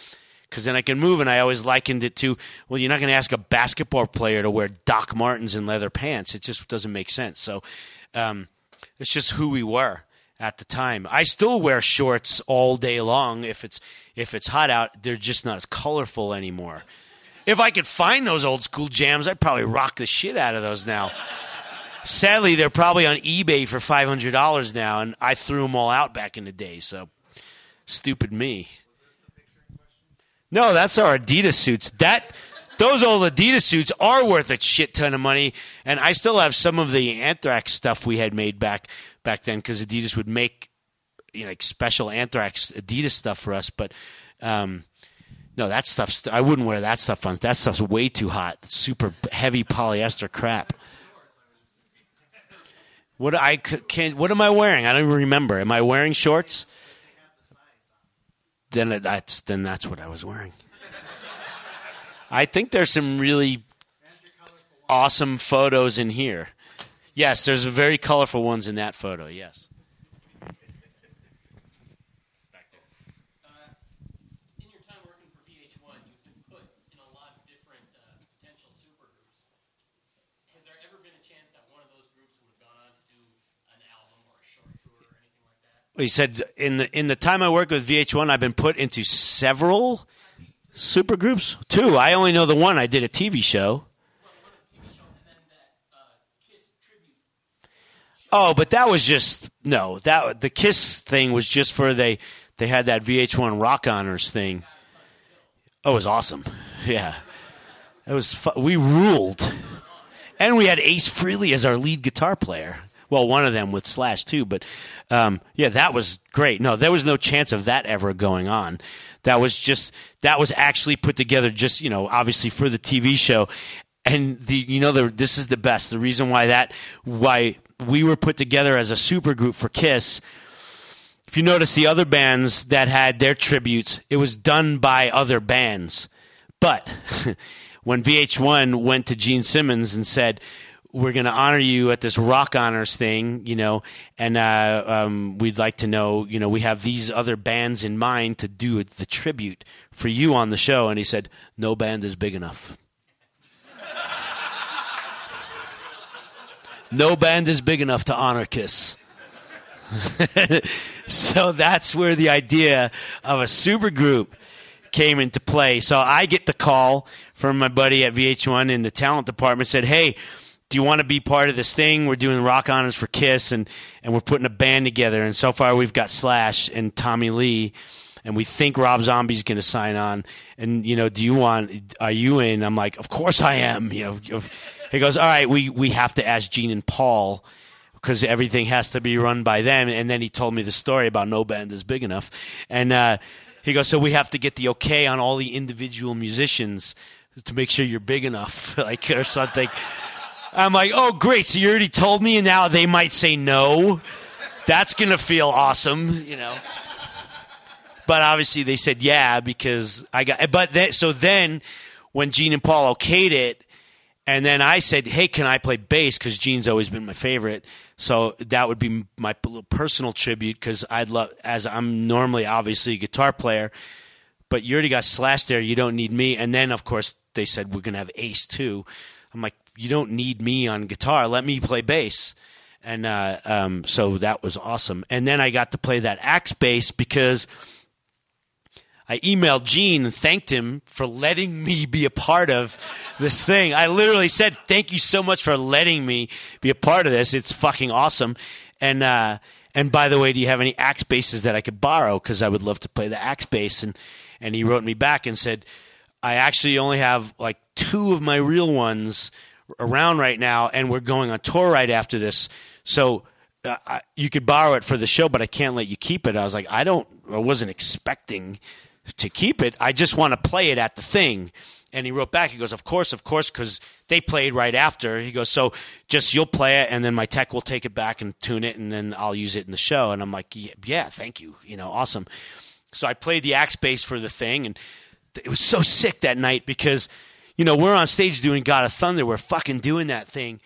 because then I can move. And I always likened it to, well, you're not going to ask a basketball player to wear Doc Martens and leather pants. It just doesn't make sense. So um, it's just who we were at the time. I still wear shorts all day long if it's if it's hot out. They're just not as colorful anymore. If I could find those old school jams, I'd probably rock the shit out of those now. Sadly, they're probably on eBay for five hundred dollars now, and I threw them all out back in the day. So, stupid me. No, that's our Adidas suits. That those old Adidas suits are worth a shit ton of money, and I still have some of the Anthrax stuff we had made back back then because Adidas would make you know like special Anthrax Adidas stuff for us. But um, no, that stuff I wouldn't wear that stuff on. That stuff's way too hot. Super heavy polyester crap. What I can what am I wearing? I don't even remember. Am I wearing shorts? Then that's then that's what I was wearing. I think there's some really awesome photos in here. Yes, there's very colorful ones in that photo. Yes. in your time working for VH1, you've been put in a lot of different uh, potential supergroups. Has there ever been a chance that one of those groups would have gone on to do an album or a short tour or anything like that? He said in the in the time I worked with VH1, I've been put into several supergroups. Two. I only know the one. I did a TV show. Oh, but that was just no. That the Kiss thing was just for they they had that VH1 Rock Honors thing. Oh, it was awesome. Yeah, it was. Fu- we ruled, and we had Ace Frehley as our lead guitar player. Well, one of them with Slash too, but um, yeah, that was great. No, there was no chance of that ever going on. That was just that was actually put together just you know obviously for the TV show, and the you know the this is the best. The reason why that why we were put together as a super group for Kiss. If you notice the other bands that had their tributes, it was done by other bands. But when VH1 went to Gene Simmons and said, "We're going to honor you at this Rock Honors thing," you know, and uh, um, we'd like to know, you know, we have these other bands in mind to do the tribute for you on the show, and he said, "No band is big enough." no band is big enough to honor Kiss. so that's where the idea of a supergroup came into play. So I get the call from my buddy at VH1 in the talent department said, "Hey, do you want to be part of this thing? We're doing rock honors for Kiss and and we're putting a band together and so far we've got Slash and Tommy Lee and we think Rob Zombie's going to sign on and you know, do you want are you in?" I'm like, "Of course I am." You know, he goes, "All right, we we have to ask Gene and Paul because everything has to be run by them." And then he told me the story about no band is big enough, and uh, he goes, "So we have to get the okay on all the individual musicians to make sure you're big enough, like or something." I'm like, "Oh, great! So you already told me, and now they might say no. That's gonna feel awesome, you know." But obviously, they said yeah because I got. But then, so then, when Gene and Paul okayed it, and then I said, "Hey, can I play bass?" Because Gene's always been my favorite. So that would be my little personal tribute because I'd love, as I'm normally obviously a guitar player, but you already got Slash there. You don't need me. And then of course they said we're gonna have Ace too. I'm like, you don't need me on guitar. Let me play bass. And uh, um, so that was awesome. And then I got to play that axe bass because I emailed Gene and thanked him for letting me be a part of this thing. I literally said, "Thank you so much for letting me be a part of this. It's fucking awesome." And uh, and by the way, do you have any axe basses that I could borrow? Because I would love to play the axe bass. And and he wrote me back and said, "I actually only have like two of my real ones around right now, and we're going on tour right after this. So." Uh, I, you could borrow it for the show, but I can't let you keep it. I was like, I don't, I wasn't expecting to keep it. I just want to play it at the thing. And he wrote back. He goes, "Of course, of course," because they played right after. He goes, "So just you'll play it, and then my tech will take it back and tune it, and then I'll use it in the show." And I'm like, "Yeah, yeah thank you. You know, awesome." So I played the axe bass for the thing, and it was so sick that night because, you know, we're on stage doing God of Thunder. We're fucking doing that thing,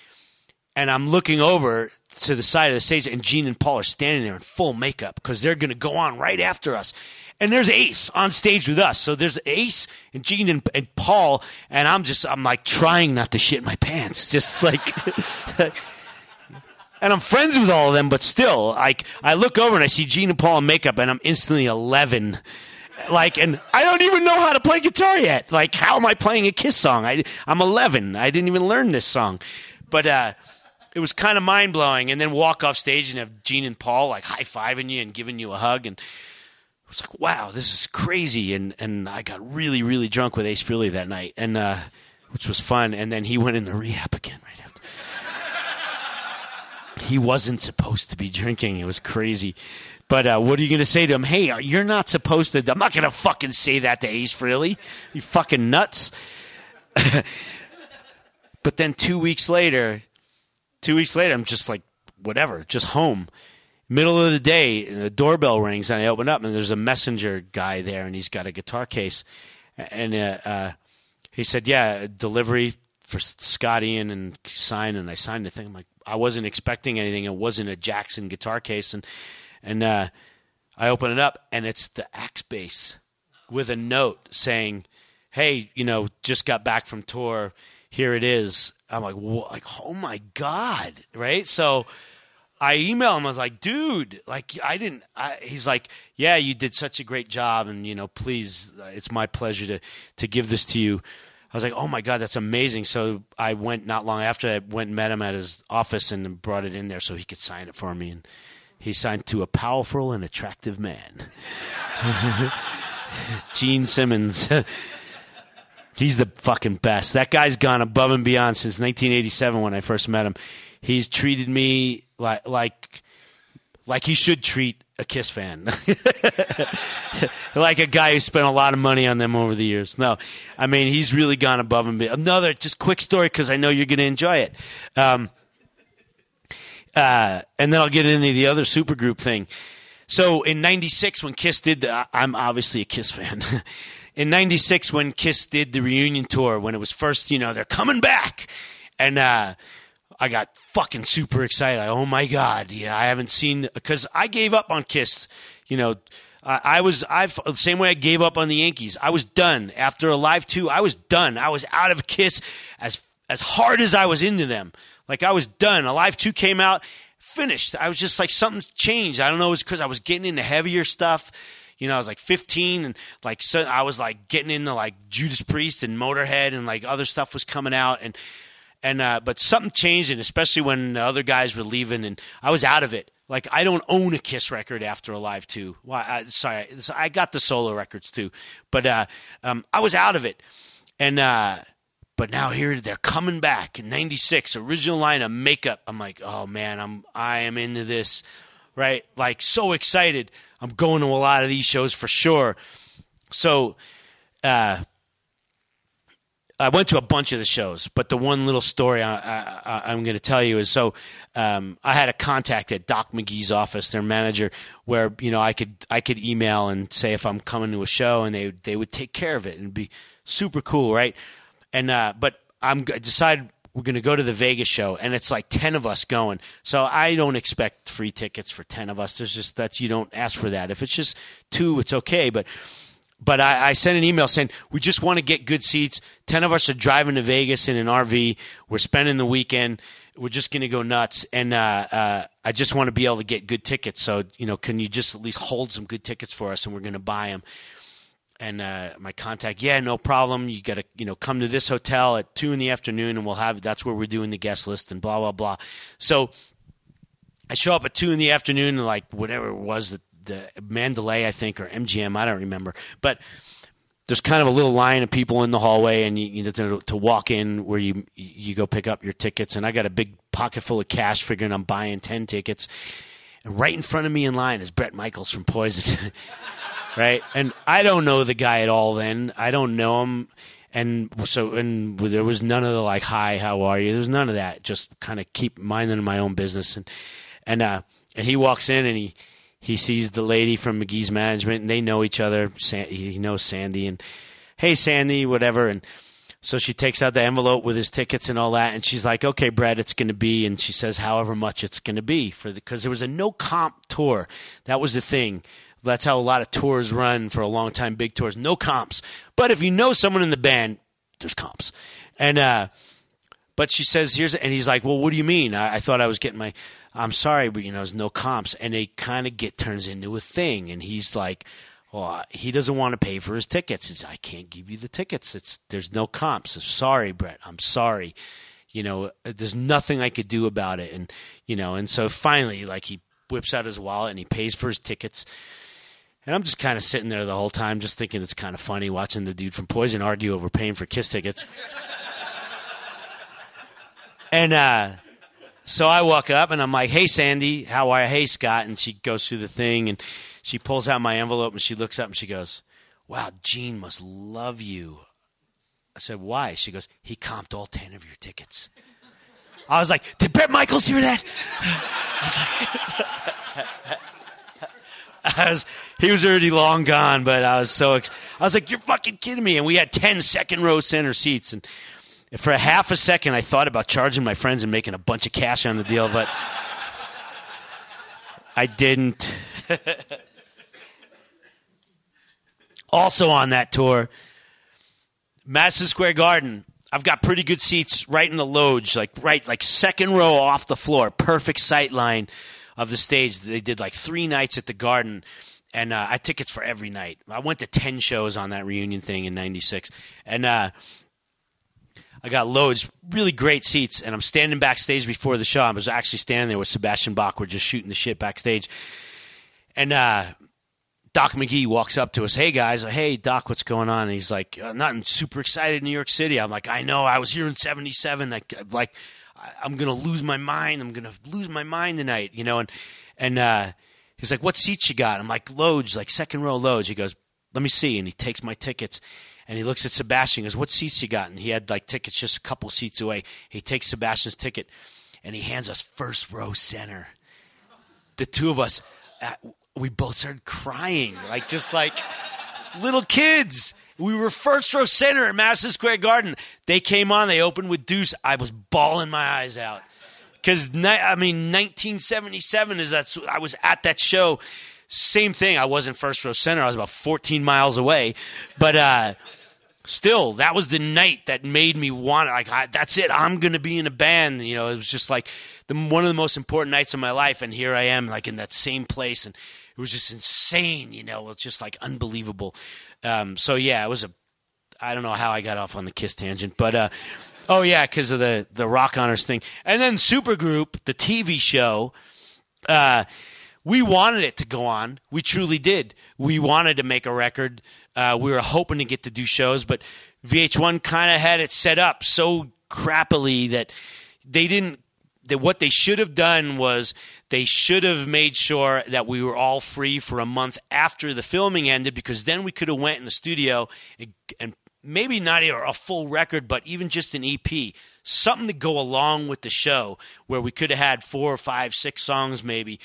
and I'm looking over to the side of the stage, and Gene and Paul are standing there in full makeup because they're going to go on right after us. And there's Ace on stage with us. So there's Ace and Gene and, and Paul, and I'm just, I'm like trying not to shit my pants, just like. and I'm friends with all of them, but still, like, I look over and I see Gene and Paul in makeup, and I'm instantly 11 like and i don't even know how to play guitar yet like how am i playing a kiss song I, i'm 11 i didn't even learn this song but uh it was kind of mind blowing. And then walk off stage and have Gene and Paul like high fiving you and giving you a hug. And I was like, wow, this is crazy. And, and I got really, really drunk with Ace Frehley that night, and uh, which was fun. And then he went in the rehab again right after. he wasn't supposed to be drinking. It was crazy. But uh, what are you going to say to him? Hey, you're not supposed to. I'm not going to fucking say that to Ace Frehley. You fucking nuts. but then two weeks later, two weeks later, I'm just like, whatever, just home. Middle of the day, the doorbell rings, and I open up, and there's a messenger guy there, and he's got a guitar case. And uh, uh, he said, Yeah, delivery for Scott Ian and sign, and I signed the thing. I'm like, I wasn't expecting anything. It wasn't a Jackson guitar case, and and uh, I open it up, and it's the Axe Bass with a note saying, "Hey, you know, just got back from tour. Here it is." I'm like, what? like, oh my god, right? So. I email him. I was like, "Dude, like, I didn't." I, he's like, "Yeah, you did such a great job, and you know, please, uh, it's my pleasure to to give this to you." I was like, "Oh my god, that's amazing!" So I went not long after. I went and met him at his office and brought it in there so he could sign it for me. And he signed to a powerful and attractive man, Gene Simmons. He's the fucking best. That guy's gone above and beyond since 1987 when I first met him. He's treated me like like like he should treat a Kiss fan, like a guy who spent a lot of money on them over the years. No, I mean he's really gone above and beyond. Another just quick story because I know you're going to enjoy it. Um, uh, and then I'll get into the other supergroup thing. So in '96, when Kiss did, the, I'm obviously a Kiss fan. in '96, when Kiss did the reunion tour, when it was first, you know, they're coming back, and uh, I got fucking super excited. Oh my god, yeah, I haven't seen because I gave up on Kiss. You know, I, I was I the same way I gave up on the Yankees. I was done after Alive two. I was done. I was out of Kiss as as hard as I was into them. Like I was done. Alive two came out, finished. I was just like something changed. I don't know. It was because I was getting into heavier stuff. You know, I was like 15 and like so I was like getting into like Judas Priest and Motorhead and like other stuff was coming out and and uh, but something changed and especially when the other guys were leaving and I was out of it. Like I don't own a Kiss record after Alive two. I, sorry, I got the solo records too, but uh, um, I was out of it. And uh, but now here they're coming back in '96, original line of makeup. I'm like, oh man, I'm I am into this, right? Like so excited. I'm going to a lot of these shows for sure. So, uh, I went to a bunch of the shows, but the one little story I, am going to tell you is so um, I had a contact at Doc McGhee's office, their manager, where you know I could I could email and say if I'm coming to a show, and they they would take care of it and be super cool, right? And uh, but I'm I decided we're going to go to the Vegas show, and it's like ten of us going. So I don't expect free tickets for ten of us. There's just that you don't ask for that. If it's just two, it's okay, but but I, I, sent an email saying we just want to get good seats. Ten of us are driving to Vegas in an RV. We're spending the weekend. We're just going to go nuts, and uh, uh, I just want to be able to get good tickets. So you know, can you just at least hold some good tickets for us, and we're going to buy them. And uh, my contact, yeah, no problem. You got to you know come to this hotel at two in the afternoon, and we'll have that's where we're doing the guest list and blah blah blah. So I show up at two in the afternoon, like whatever it was that the Mandalay, I think, or MGM, I don't remember. But there's kind of a little line of people in the hallway, and you, you know to, to, walk in where you you go pick up your tickets. And I got a big pocket full of cash, figuring I'm buying ten tickets. And right in front of me in line is Bret Michaels from Poison, right? And I don't know the guy at all. Then I don't know him, and so and there was none of the like, "Hi, how are you?" There's none of that. Just kind of keep minding my own business, and and uh, and he walks in and he he sees the lady from McGhee's management, and they know each other. He knows Sandy, and hey, Sandy, whatever. And so she takes out the envelope with his tickets and all that, and she's like, "Okay, Brad, it's going to be." And she says, "However much it's going to be for because there was a no comp tour. That was the thing. That's how a lot of tours run for a long time. Big tours, no comps. But if you know someone in the band, there's comps. And uh, but she says, "Here's," and he's like, "Well, what do you mean? I, I thought I was getting my." I'm sorry, but you know, there's no comps, and it kind of get turns into a thing. And he's like, well, he doesn't want to pay for his tickets. It's, I can't give you the tickets. It's there's no comps. sorry, Bret. I'm sorry. You know, there's nothing I could do about it. And you know, and so finally, like he whips out his wallet and he pays for his tickets. And I'm just kind of sitting there the whole time, just thinking it's kind of funny watching the dude from Poison argue over paying for Kiss tickets. and uh, so I walk up and I'm like, "Hey, Sandy, how are you? Hey, Scott." And she goes through the thing and she pulls out my envelope and she looks up and she goes, "Wow, Gene must love you." I said, "Why?" She goes, "He comped all ten of your tickets." I was like, "Did Bret Michaels hear that?" Was, he was already long gone, but I was so ex- I was like, "You're fucking kidding me!" And we had 10 second row center seats and For a half a second, I thought about charging my friends and making a bunch of cash on the deal, but I didn't. also on that tour, Madison Square Garden. I've got pretty good seats right in the loge, like right, like second row off the floor, perfect sight line of the stage. They did like three nights at the Garden, and uh, I tickets for every night. I went to ten shows on that reunion thing in '96, and uh, I got loads, really great seats, and I'm standing backstage before the show. I was actually standing there with Sebastian Bach. We're just shooting the shit backstage, and uh, Doc McGhee walks up to us. Hey guys, hey Doc, what's going on? And he's like, uh, nothing. Super excited in New York City. I'm like, I know. I was here in '77. Like, like I'm gonna lose my mind. I'm gonna lose my mind tonight. You know, and and uh, he's like, what seats you got? I'm like, loads, like second row loads. He goes, let me see, and he takes my tickets. And he looks at Sebastian. Goes, what seats you got? And he had like tickets just a couple seats away. He takes Sebastian's ticket, and he hands us first row center the two of us, uh, we both started crying, like just like little kids. We were first row center at Madison Square Garden. They came on, they opened with Deuce. I was bawling my eyes out because I mean, 1977 is that I was at that show. Same thing. I wasn't first row center. I was about 14 miles away, but uh, still, that was the night that made me want. Like, I, that's it. I'm gonna be in a band. You know, it was just like the one of the most important nights of my life, and here I am, like in that same place, and it was just insane. You know, it's just like unbelievable. Um, so yeah, it was a. I don't know how I got off on the Kiss tangent, but uh, oh yeah, because of the the Rock Honors thing, and then Supergroup, the TV show. Uh, we wanted it to go on. We truly did. We wanted to make a record. Uh, we were hoping to get to do shows, but VH1 kind of had it set up so crappily that they didn't. That what they should have done was they should have made sure that we were all free for a month after the filming ended, because then we could have went in the studio and, and maybe not a full record, but even just an EP, something to go along with the show, where we could have had four or five, six songs maybe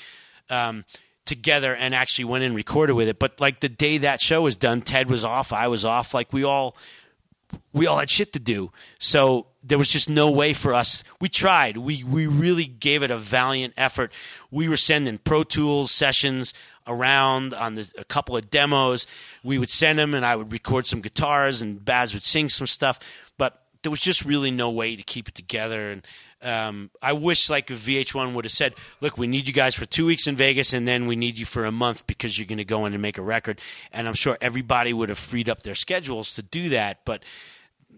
um, together and actually went and recorded with it. But like the day that show was done, Ted was off, I was off. Like we all we all had shit to do. So there was just no way for us. We tried. We we really gave it a valiant effort. We were sending Pro Tools sessions around on the, a couple of demos. We would send them, and I would record some guitars, and Baz would sing some stuff. But there was just really no way to keep it together. And um, I wish like VH1 would have said, "Look, we need you guys for two weeks in Vegas, and then we need you for a month because you're going to go in and make a record." And I'm sure everybody would have freed up their schedules to do that, but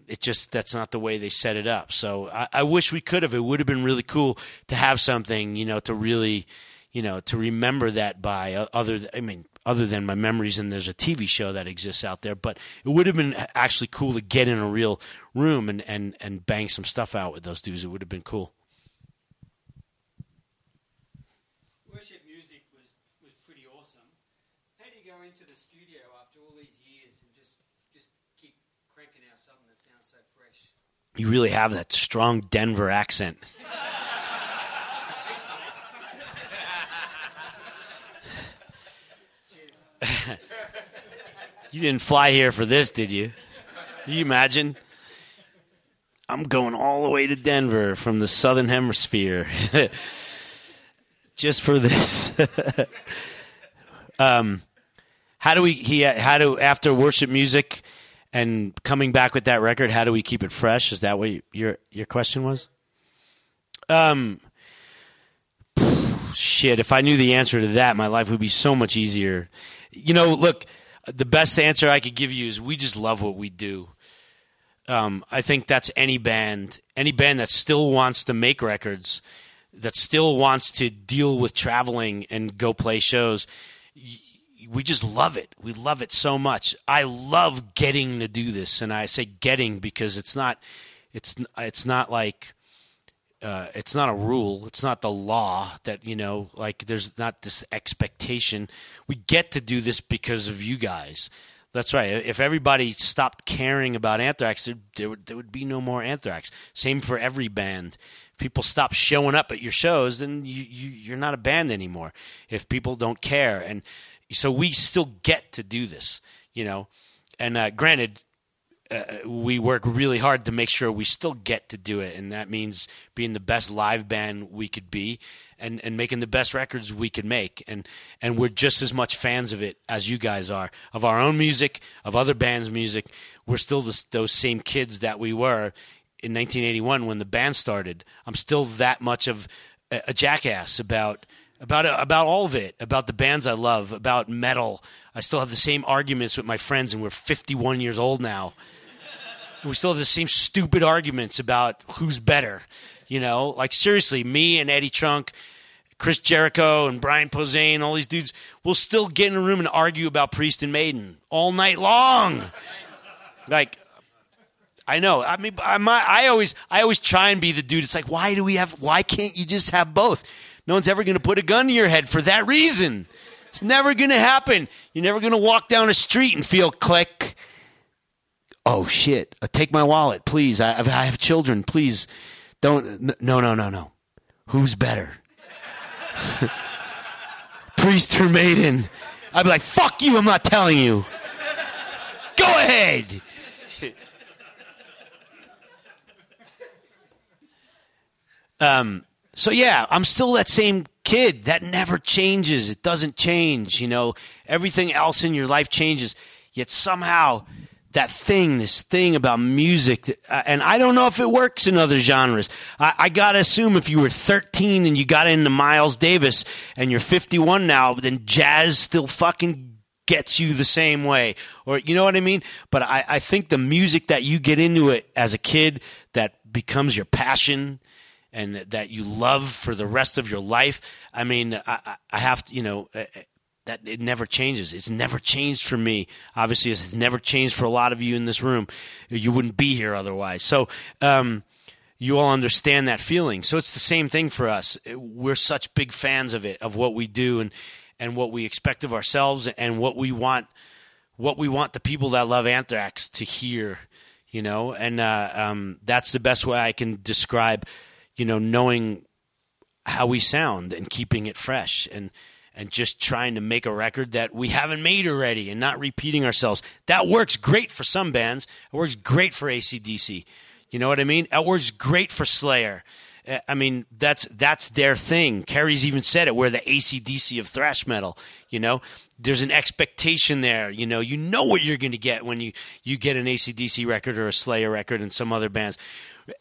it just that's not the way they set it up. So I, I wish we could have. It would have been really cool to have something, you know, to really, you know, to remember that by. uh, Other, th- I mean, other than my memories, and there's a TV show that exists out there, but it would have been actually cool to get in a real room and and and bang some stuff out with those dudes. It would have been cool. Worship music was, was pretty awesome. How do you go into the studio after all these years and just just keep cranking out something that sounds so fresh? You really have that strong Denver accent. you didn't fly here for this, did you? Can you imagine? I'm going all the way to Denver from the southern hemisphere just for this. um, how do we? He how do after worship music and coming back with that record? How do we keep it fresh? Is that what your your question was? Um, shit. If I knew the answer to that, my life would be so much easier. You know, look, the best answer I could give you is we just love what we do. Um, I think that's any band, any band that still wants to make records, that still wants to deal with traveling and go play shows. We just love it. We love it so much. I love getting to do this, and I say getting because it's not, it's it's not like uh, it's not a rule. It's not the law that you know. Like there's not this expectation. We get to do this because of you guys. That's right. If everybody stopped caring about Anthrax, there, there, would, there would be no more Anthrax. Same for every band. If people stop showing up at your shows, then you, you you're not a band anymore. If people don't care, and so we still get to do this, you know. And uh, granted, uh, we work really hard to make sure we still get to do it, and that means being the best live band we could be, and, and making the best records we could make, and and we're just as much fans of it as you guys are of our own music, of other bands' music. We're still those same kids that we were in 1981 when the band started. I'm still that much of a, a jackass about about about all of it, about the bands I love, about metal. I still have the same arguments with my friends, and we're 51 years old now. We still have the same stupid arguments about who's better. You know, like seriously, me and Eddie Trunk, Chris Jericho, and Brian Posehn, all these dudes will still get in a room and argue about Priest and Maiden all night long. Like, I know. I mean, I, I always, I always try and be the dude. It's like, why do we have? Why can't you just have both? No one's ever going to put a gun to your head for that reason. It's never going to happen. You're never going to walk down a street and feel click. Oh shit! Uh, take my wallet, please. I, I have children. Please, don't. No, no, no, no. Who's better? Priest or maiden? I'd be like, fuck you. I'm not telling you. Go ahead. um, so yeah, I'm still that same kid. That never changes. It doesn't change. You know, everything else in your life changes. Yet somehow, that thing, this thing about music, uh, and I don't know if it works in other genres. I, I gotta assume if you were 13 and you got into Miles Davis and you're 51 now, then jazz still fucking gets you the same way. Or, you know what I mean? But I, I think the music that you get into it as a kid that becomes your passion and that, you love for the rest of your life. I mean, I, I- have to, you know, that it never changes. It's never changed for me. Obviously, it's never changed for a lot of you in this room. You wouldn't be here otherwise. So, um, you all understand that feeling. So it's the same thing for us. We're such big fans of it, of what we do, and and what we expect of ourselves, and what we want, what we want the people that love Anthrax to hear. You know, and uh, um, that's the best way I can describe. You know, knowing how we sound and keeping it fresh and and just trying to make a record that we haven't made already and not repeating ourselves. That works great for some bands. It works great for ACDC. You know what I mean? It works great for Slayer. Uh, I mean, that's that's their thing. Kerry's even said it. We're the ACDC of thrash metal. You know, there's an expectation there. You know, you know what you're going to get when you you get an ACDC record or a Slayer record and some other bands.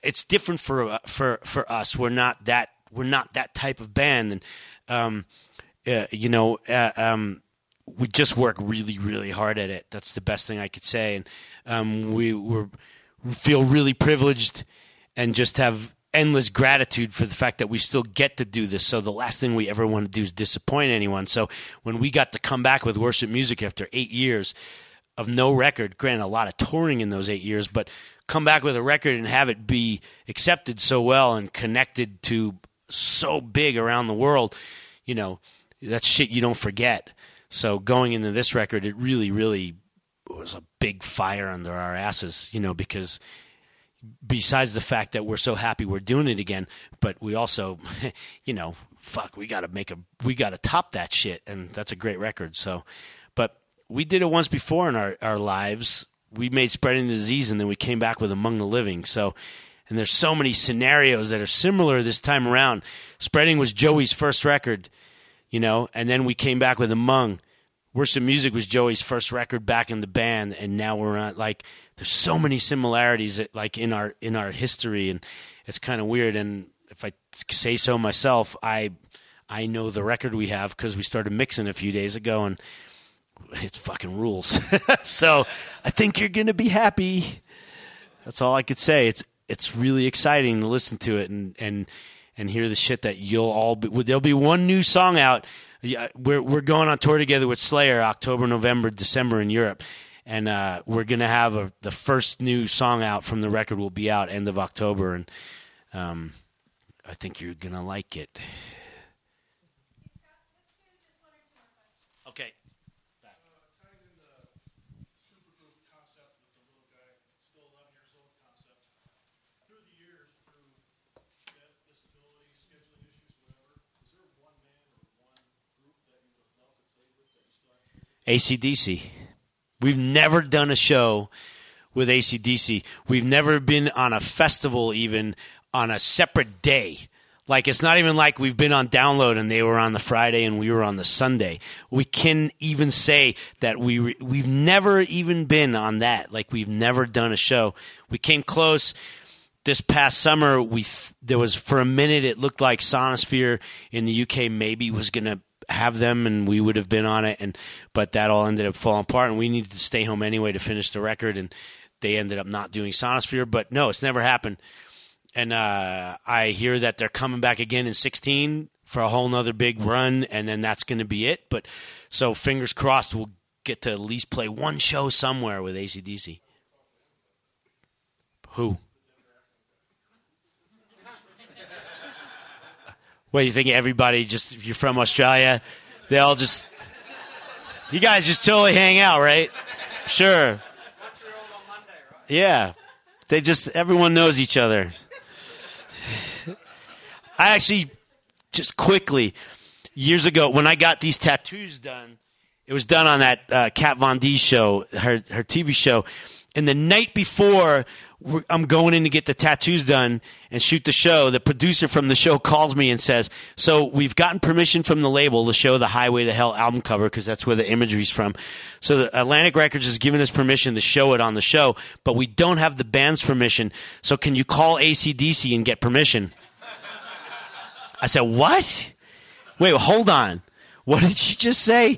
It's different for uh, for for us. We're not that we're not that type of band, and um, uh, you know, uh, um, we just work really, really hard at it. That's the best thing I could say, and um, we we feel really privileged and just have endless gratitude for the fact that we still get to do this. So the last thing we ever want to do is disappoint anyone. So when we got to come back with worship music after eight years of no record, granted a lot of touring in those eight years, but come back with a record and have it be accepted so well and connected to so big around the world, you know, that's shit you don't forget. So going into this record, it really, really was a big fire under our asses, you know, because besides the fact that we're so happy we're doing it again, but we also, you know, fuck, we got to make a, we got to top that shit, and that's a great record. So, but we did it once before in our our lives. We made spreading the disease, and then we came back with Among the Living. So, and there's so many scenarios that are similar this time around. Spreading was Joey's first record, you know, and then we came back with Among. Worship Music was Joey's first record back in the band, and now we're on like there's so many similarities that, like in our in our history, and it's kind of weird. And if I say so myself, I I know the record we have because we started mixing a few days ago, and it's fucking rules. so I think you're gonna be happy. That's all I could say. It's it's really exciting to listen to it and and and hear the shit that you'll all be. There'll be one new song out. We're we're going on tour together with Slayer October, November, December in Europe, and uh, we're gonna have a, the first new song out from the record will be out end of October, and um, I think you're gonna like it. Okay. Tying in the supergroup concept with the little guy, still 11 years old concept. Through the years, through death, disability, scheduling issues, whatever, is there one man or one group that you would love to play with that you still have? ACDC. We've never done a show with ACDC. We've never been on a festival even on a separate day. Like it's not even like we've been on download and they were on the Friday and we were on the Sunday. We can even say that we re- we've never even been on that. Like we've never done a show. We came close this past summer. We th- there was for a minute it looked like Sonisphere in the UK maybe was going to have them and we would have been on it and but that all ended up falling apart and we needed to stay home anyway to finish the record and they ended up not doing Sonisphere but no it's never happened and uh, I hear that they're coming back again in 16 for a whole nother big run, and then that's going to be it. But so fingers crossed, we'll get to at least play one show somewhere with ACDC. Who? What you think? Everybody just if you're from Australia, they all just you guys just totally hang out, right? Sure. Yeah, they just everyone knows each other. I actually just quickly years ago when I got these tattoos done, it was done on that uh, Kat Von D show, her her TV show, and the night before I'm going in to get the tattoos done and shoot the show. The producer from the show calls me and says, "So we've gotten permission from the label to show the Highway to Hell album cover because that's where the imagery's from. So the Atlantic Records has given us permission to show it on the show, but we don't have the band's permission. So can you call ACDC and get permission?" I said, "What? Wait, hold on. What did she just say?"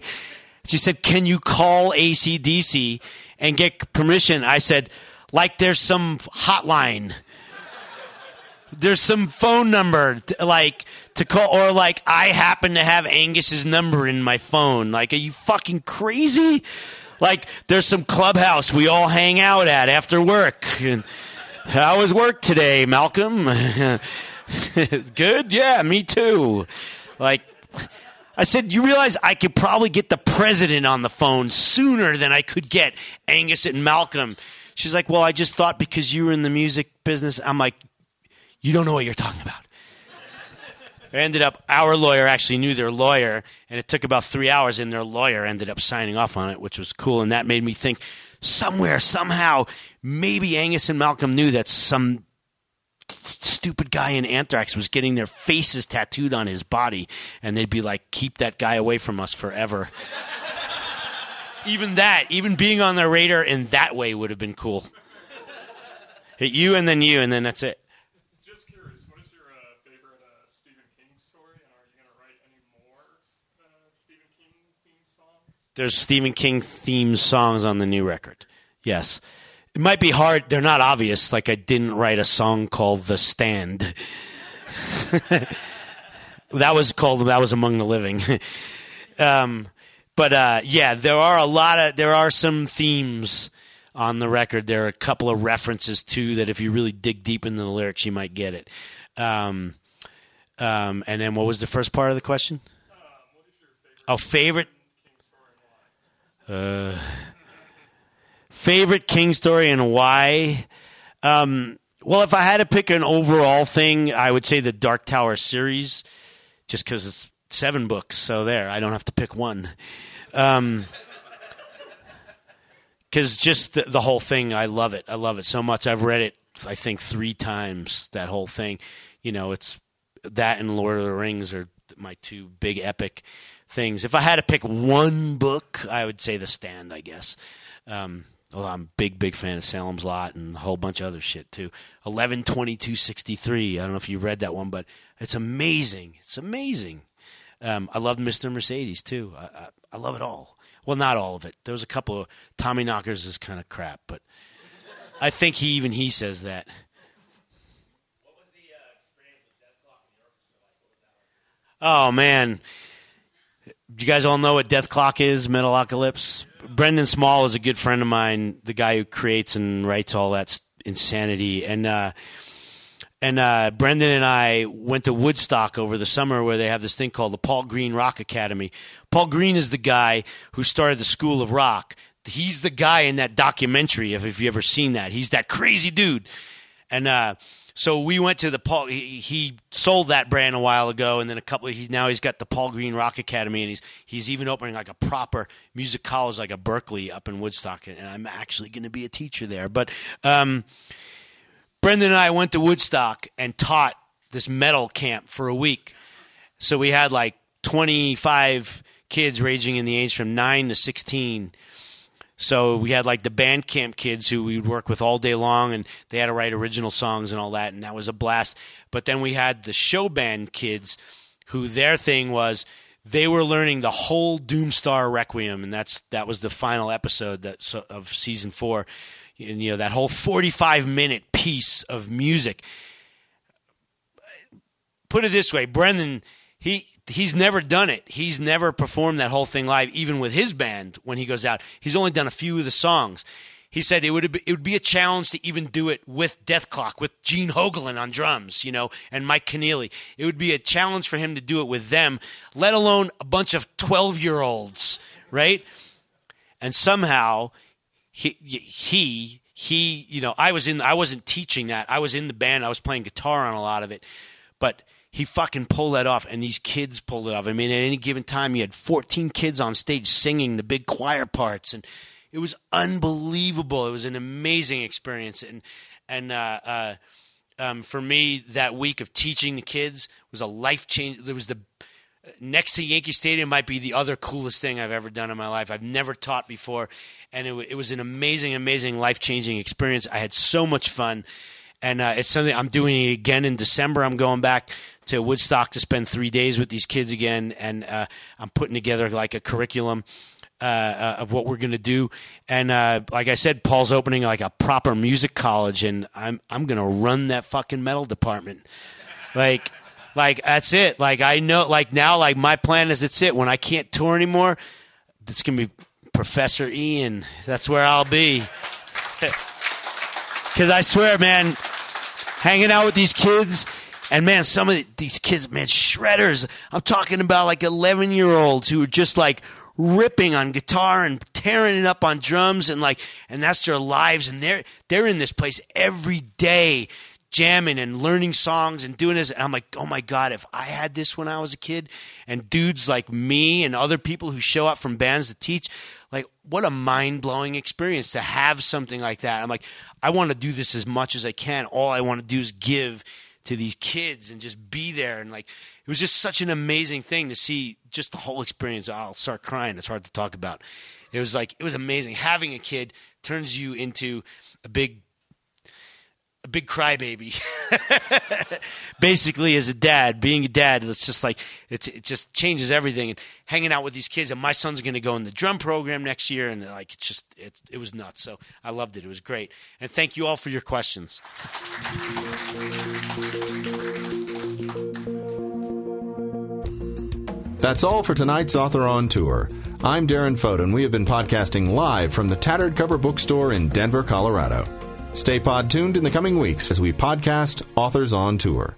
She said, "Can you call ACDC and get permission?" I said, "Like there's some hotline. There's some phone number t- like to call or like I happen to have Angus's number in my phone. Like are you fucking crazy? Like there's some clubhouse we all hang out at after work. And, how was work today, Malcolm? Good? Yeah, me too. Like I said, you realize I could probably get the president on the phone sooner than I could get Angus and Malcolm. She's like, well, I just thought because you were in the music business. I'm like, you don't know what you're talking about. I ended up, our lawyer actually knew their lawyer, and it took about three hours, and their lawyer ended up signing off on it, which was cool. And that made me think somewhere, somehow, maybe Angus and Malcolm knew that some stupid guy in Anthrax was getting their faces tattooed on his body, and they'd be like, "Keep that guy away from us forever." even that, even being on their radar in that way would have been cool. Hit you and then you, and then that's it. Just curious, what is your uh, favorite uh, Stephen King story, and are you going to write any more uh, Stephen King theme songs? There's Stephen King themed songs on the new record. Yes. It might be hard. They're not obvious. Like I didn't write a song called The Stand. that was called, that was Among the Living. um, but uh, yeah, there are a lot of, there are some themes on the record. There are a couple of references too that if you really dig deep into the lyrics, you might get it. Um, um, and then what was the first part of the question? Oh, favorite uh, favorite King story and why? Um, well, if I had to pick an overall thing, I would say the Dark Tower series, just because it's seven books. So there, I don't have to pick one. Um, because just the, the whole thing, I love it. I love it so much. I've read it, I think, three times. That whole thing, you know, it's that and Lord of the Rings are my two big epic things. If I had to pick one book, I would say The Stand. I guess. Um, well, I'm a big, big fan of Salem's Lot and a whole bunch of other shit too. Eleven twenty two sixty three. I don't know if you read that one, but it's amazing. It's amazing. Um, I love Mr. Mercedes too. I, I, I love it all. Well, not all of it. There was a couple of Tommy Knockers is kind of crap, but I think he even he says that. What was the experience with Dethklok? Oh man, you guys all know what Dethklok is, Metalocalypse. Brendan Small is a good friend of mine, the guy who creates and writes all that insanity, and uh, and uh, Brendan and I went to Woodstock over the summer where they have this thing called the Paul Green Rock Academy. Paul Green is the guy who started the School of Rock. He's the guy in that documentary. If, if you ever seen that, he's that crazy dude. And uh, so we went to the Paul. He, he sold that brand a while ago, and then a couple. He's now he's got the Paul Green Rock Academy, and he's he's even opening like a proper music college, like a Berklee up in Woodstock. And I'm actually going to be a teacher there. But um, Brendan and I went to Woodstock and taught this metal camp for a week. So we had like 25 kids ranging in the age from nine to 16 so we had like the band camp kids who we'd work with all day long, and they had to write original songs and all that, and that was a blast. But then we had the show band kids, who their thing was they were learning the whole Doomstar Requiem, and that's that was the final episode that so, of season four. And, you know that whole forty-five minute piece of music. Put it this way, Brendan, he he's never done it. He's never performed that whole thing live, even with his band when he goes out. He's only done a few of the songs. He said it would be, it would be a challenge to even do it with Dethklok, with Gene Hoglan on drums, you know, and Mike Keneally. It would be a challenge for him to do it with them, let alone a bunch of twelve year olds, right? And somehow he he he you know I was in I wasn't teaching that I was in the band I was playing guitar on a lot of it, but he fucking pulled that off, and these kids pulled it off. I mean, at any given time, you had 14 kids on stage singing the big choir parts, and it was unbelievable. It was an amazing experience, and and uh, uh, um, for me, that week of teaching the kids was a life change. There was the next to Yankee Stadium might be the other coolest thing I've ever done in my life. I've never taught before, and it, it was an amazing, amazing, life changing experience. I had so much fun, and uh, it's something I'm doing again in December. I'm going back to Woodstock to spend three days with these kids again, and uh, I'm putting together like a curriculum. Uh, uh, of what we're going to do, and uh, like I said, Paul's opening like a proper music college, and I'm I'm going to run that fucking metal department, like like that's it. Like I know, like now, like my plan is that's it. When I can't tour anymore, it's gonna be Professor Ian. That's where I'll be. Because I swear, man, hanging out with these kids, and man, some of these kids, man, shredders. I'm talking about like 11 year olds who are just like ripping on guitar and tearing it up on drums, and like, and that's their lives, and they're they're in this place every day jamming and learning songs and doing this. And I'm like, oh my God, if I had this when I was a kid and dudes like me and other people who show up from bands to teach, like, what a mind blowing experience to have something like that. I'm like, I want to do this as much as I can. All I want to do is give to these kids and just be there. And like, it was just such an amazing thing to see just the whole experience. I'll start crying. It's hard to talk about. It was like, it was amazing. Having a kid turns you into a big a big crybaby. Basically, as a dad, being a dad, it's just like it's it just changes everything. And hanging out with these kids, and my son's going to go in the drum program next year, and like it's just it it was nuts. So I loved it. It was great. And thank you all for your questions. That's all for tonight's Author on Tour. I'm Darren Foden. We have been podcasting live from the Tattered Cover Bookstore in Denver, Colorado. Stay pod tuned in the coming weeks as we podcast Authors on Tour.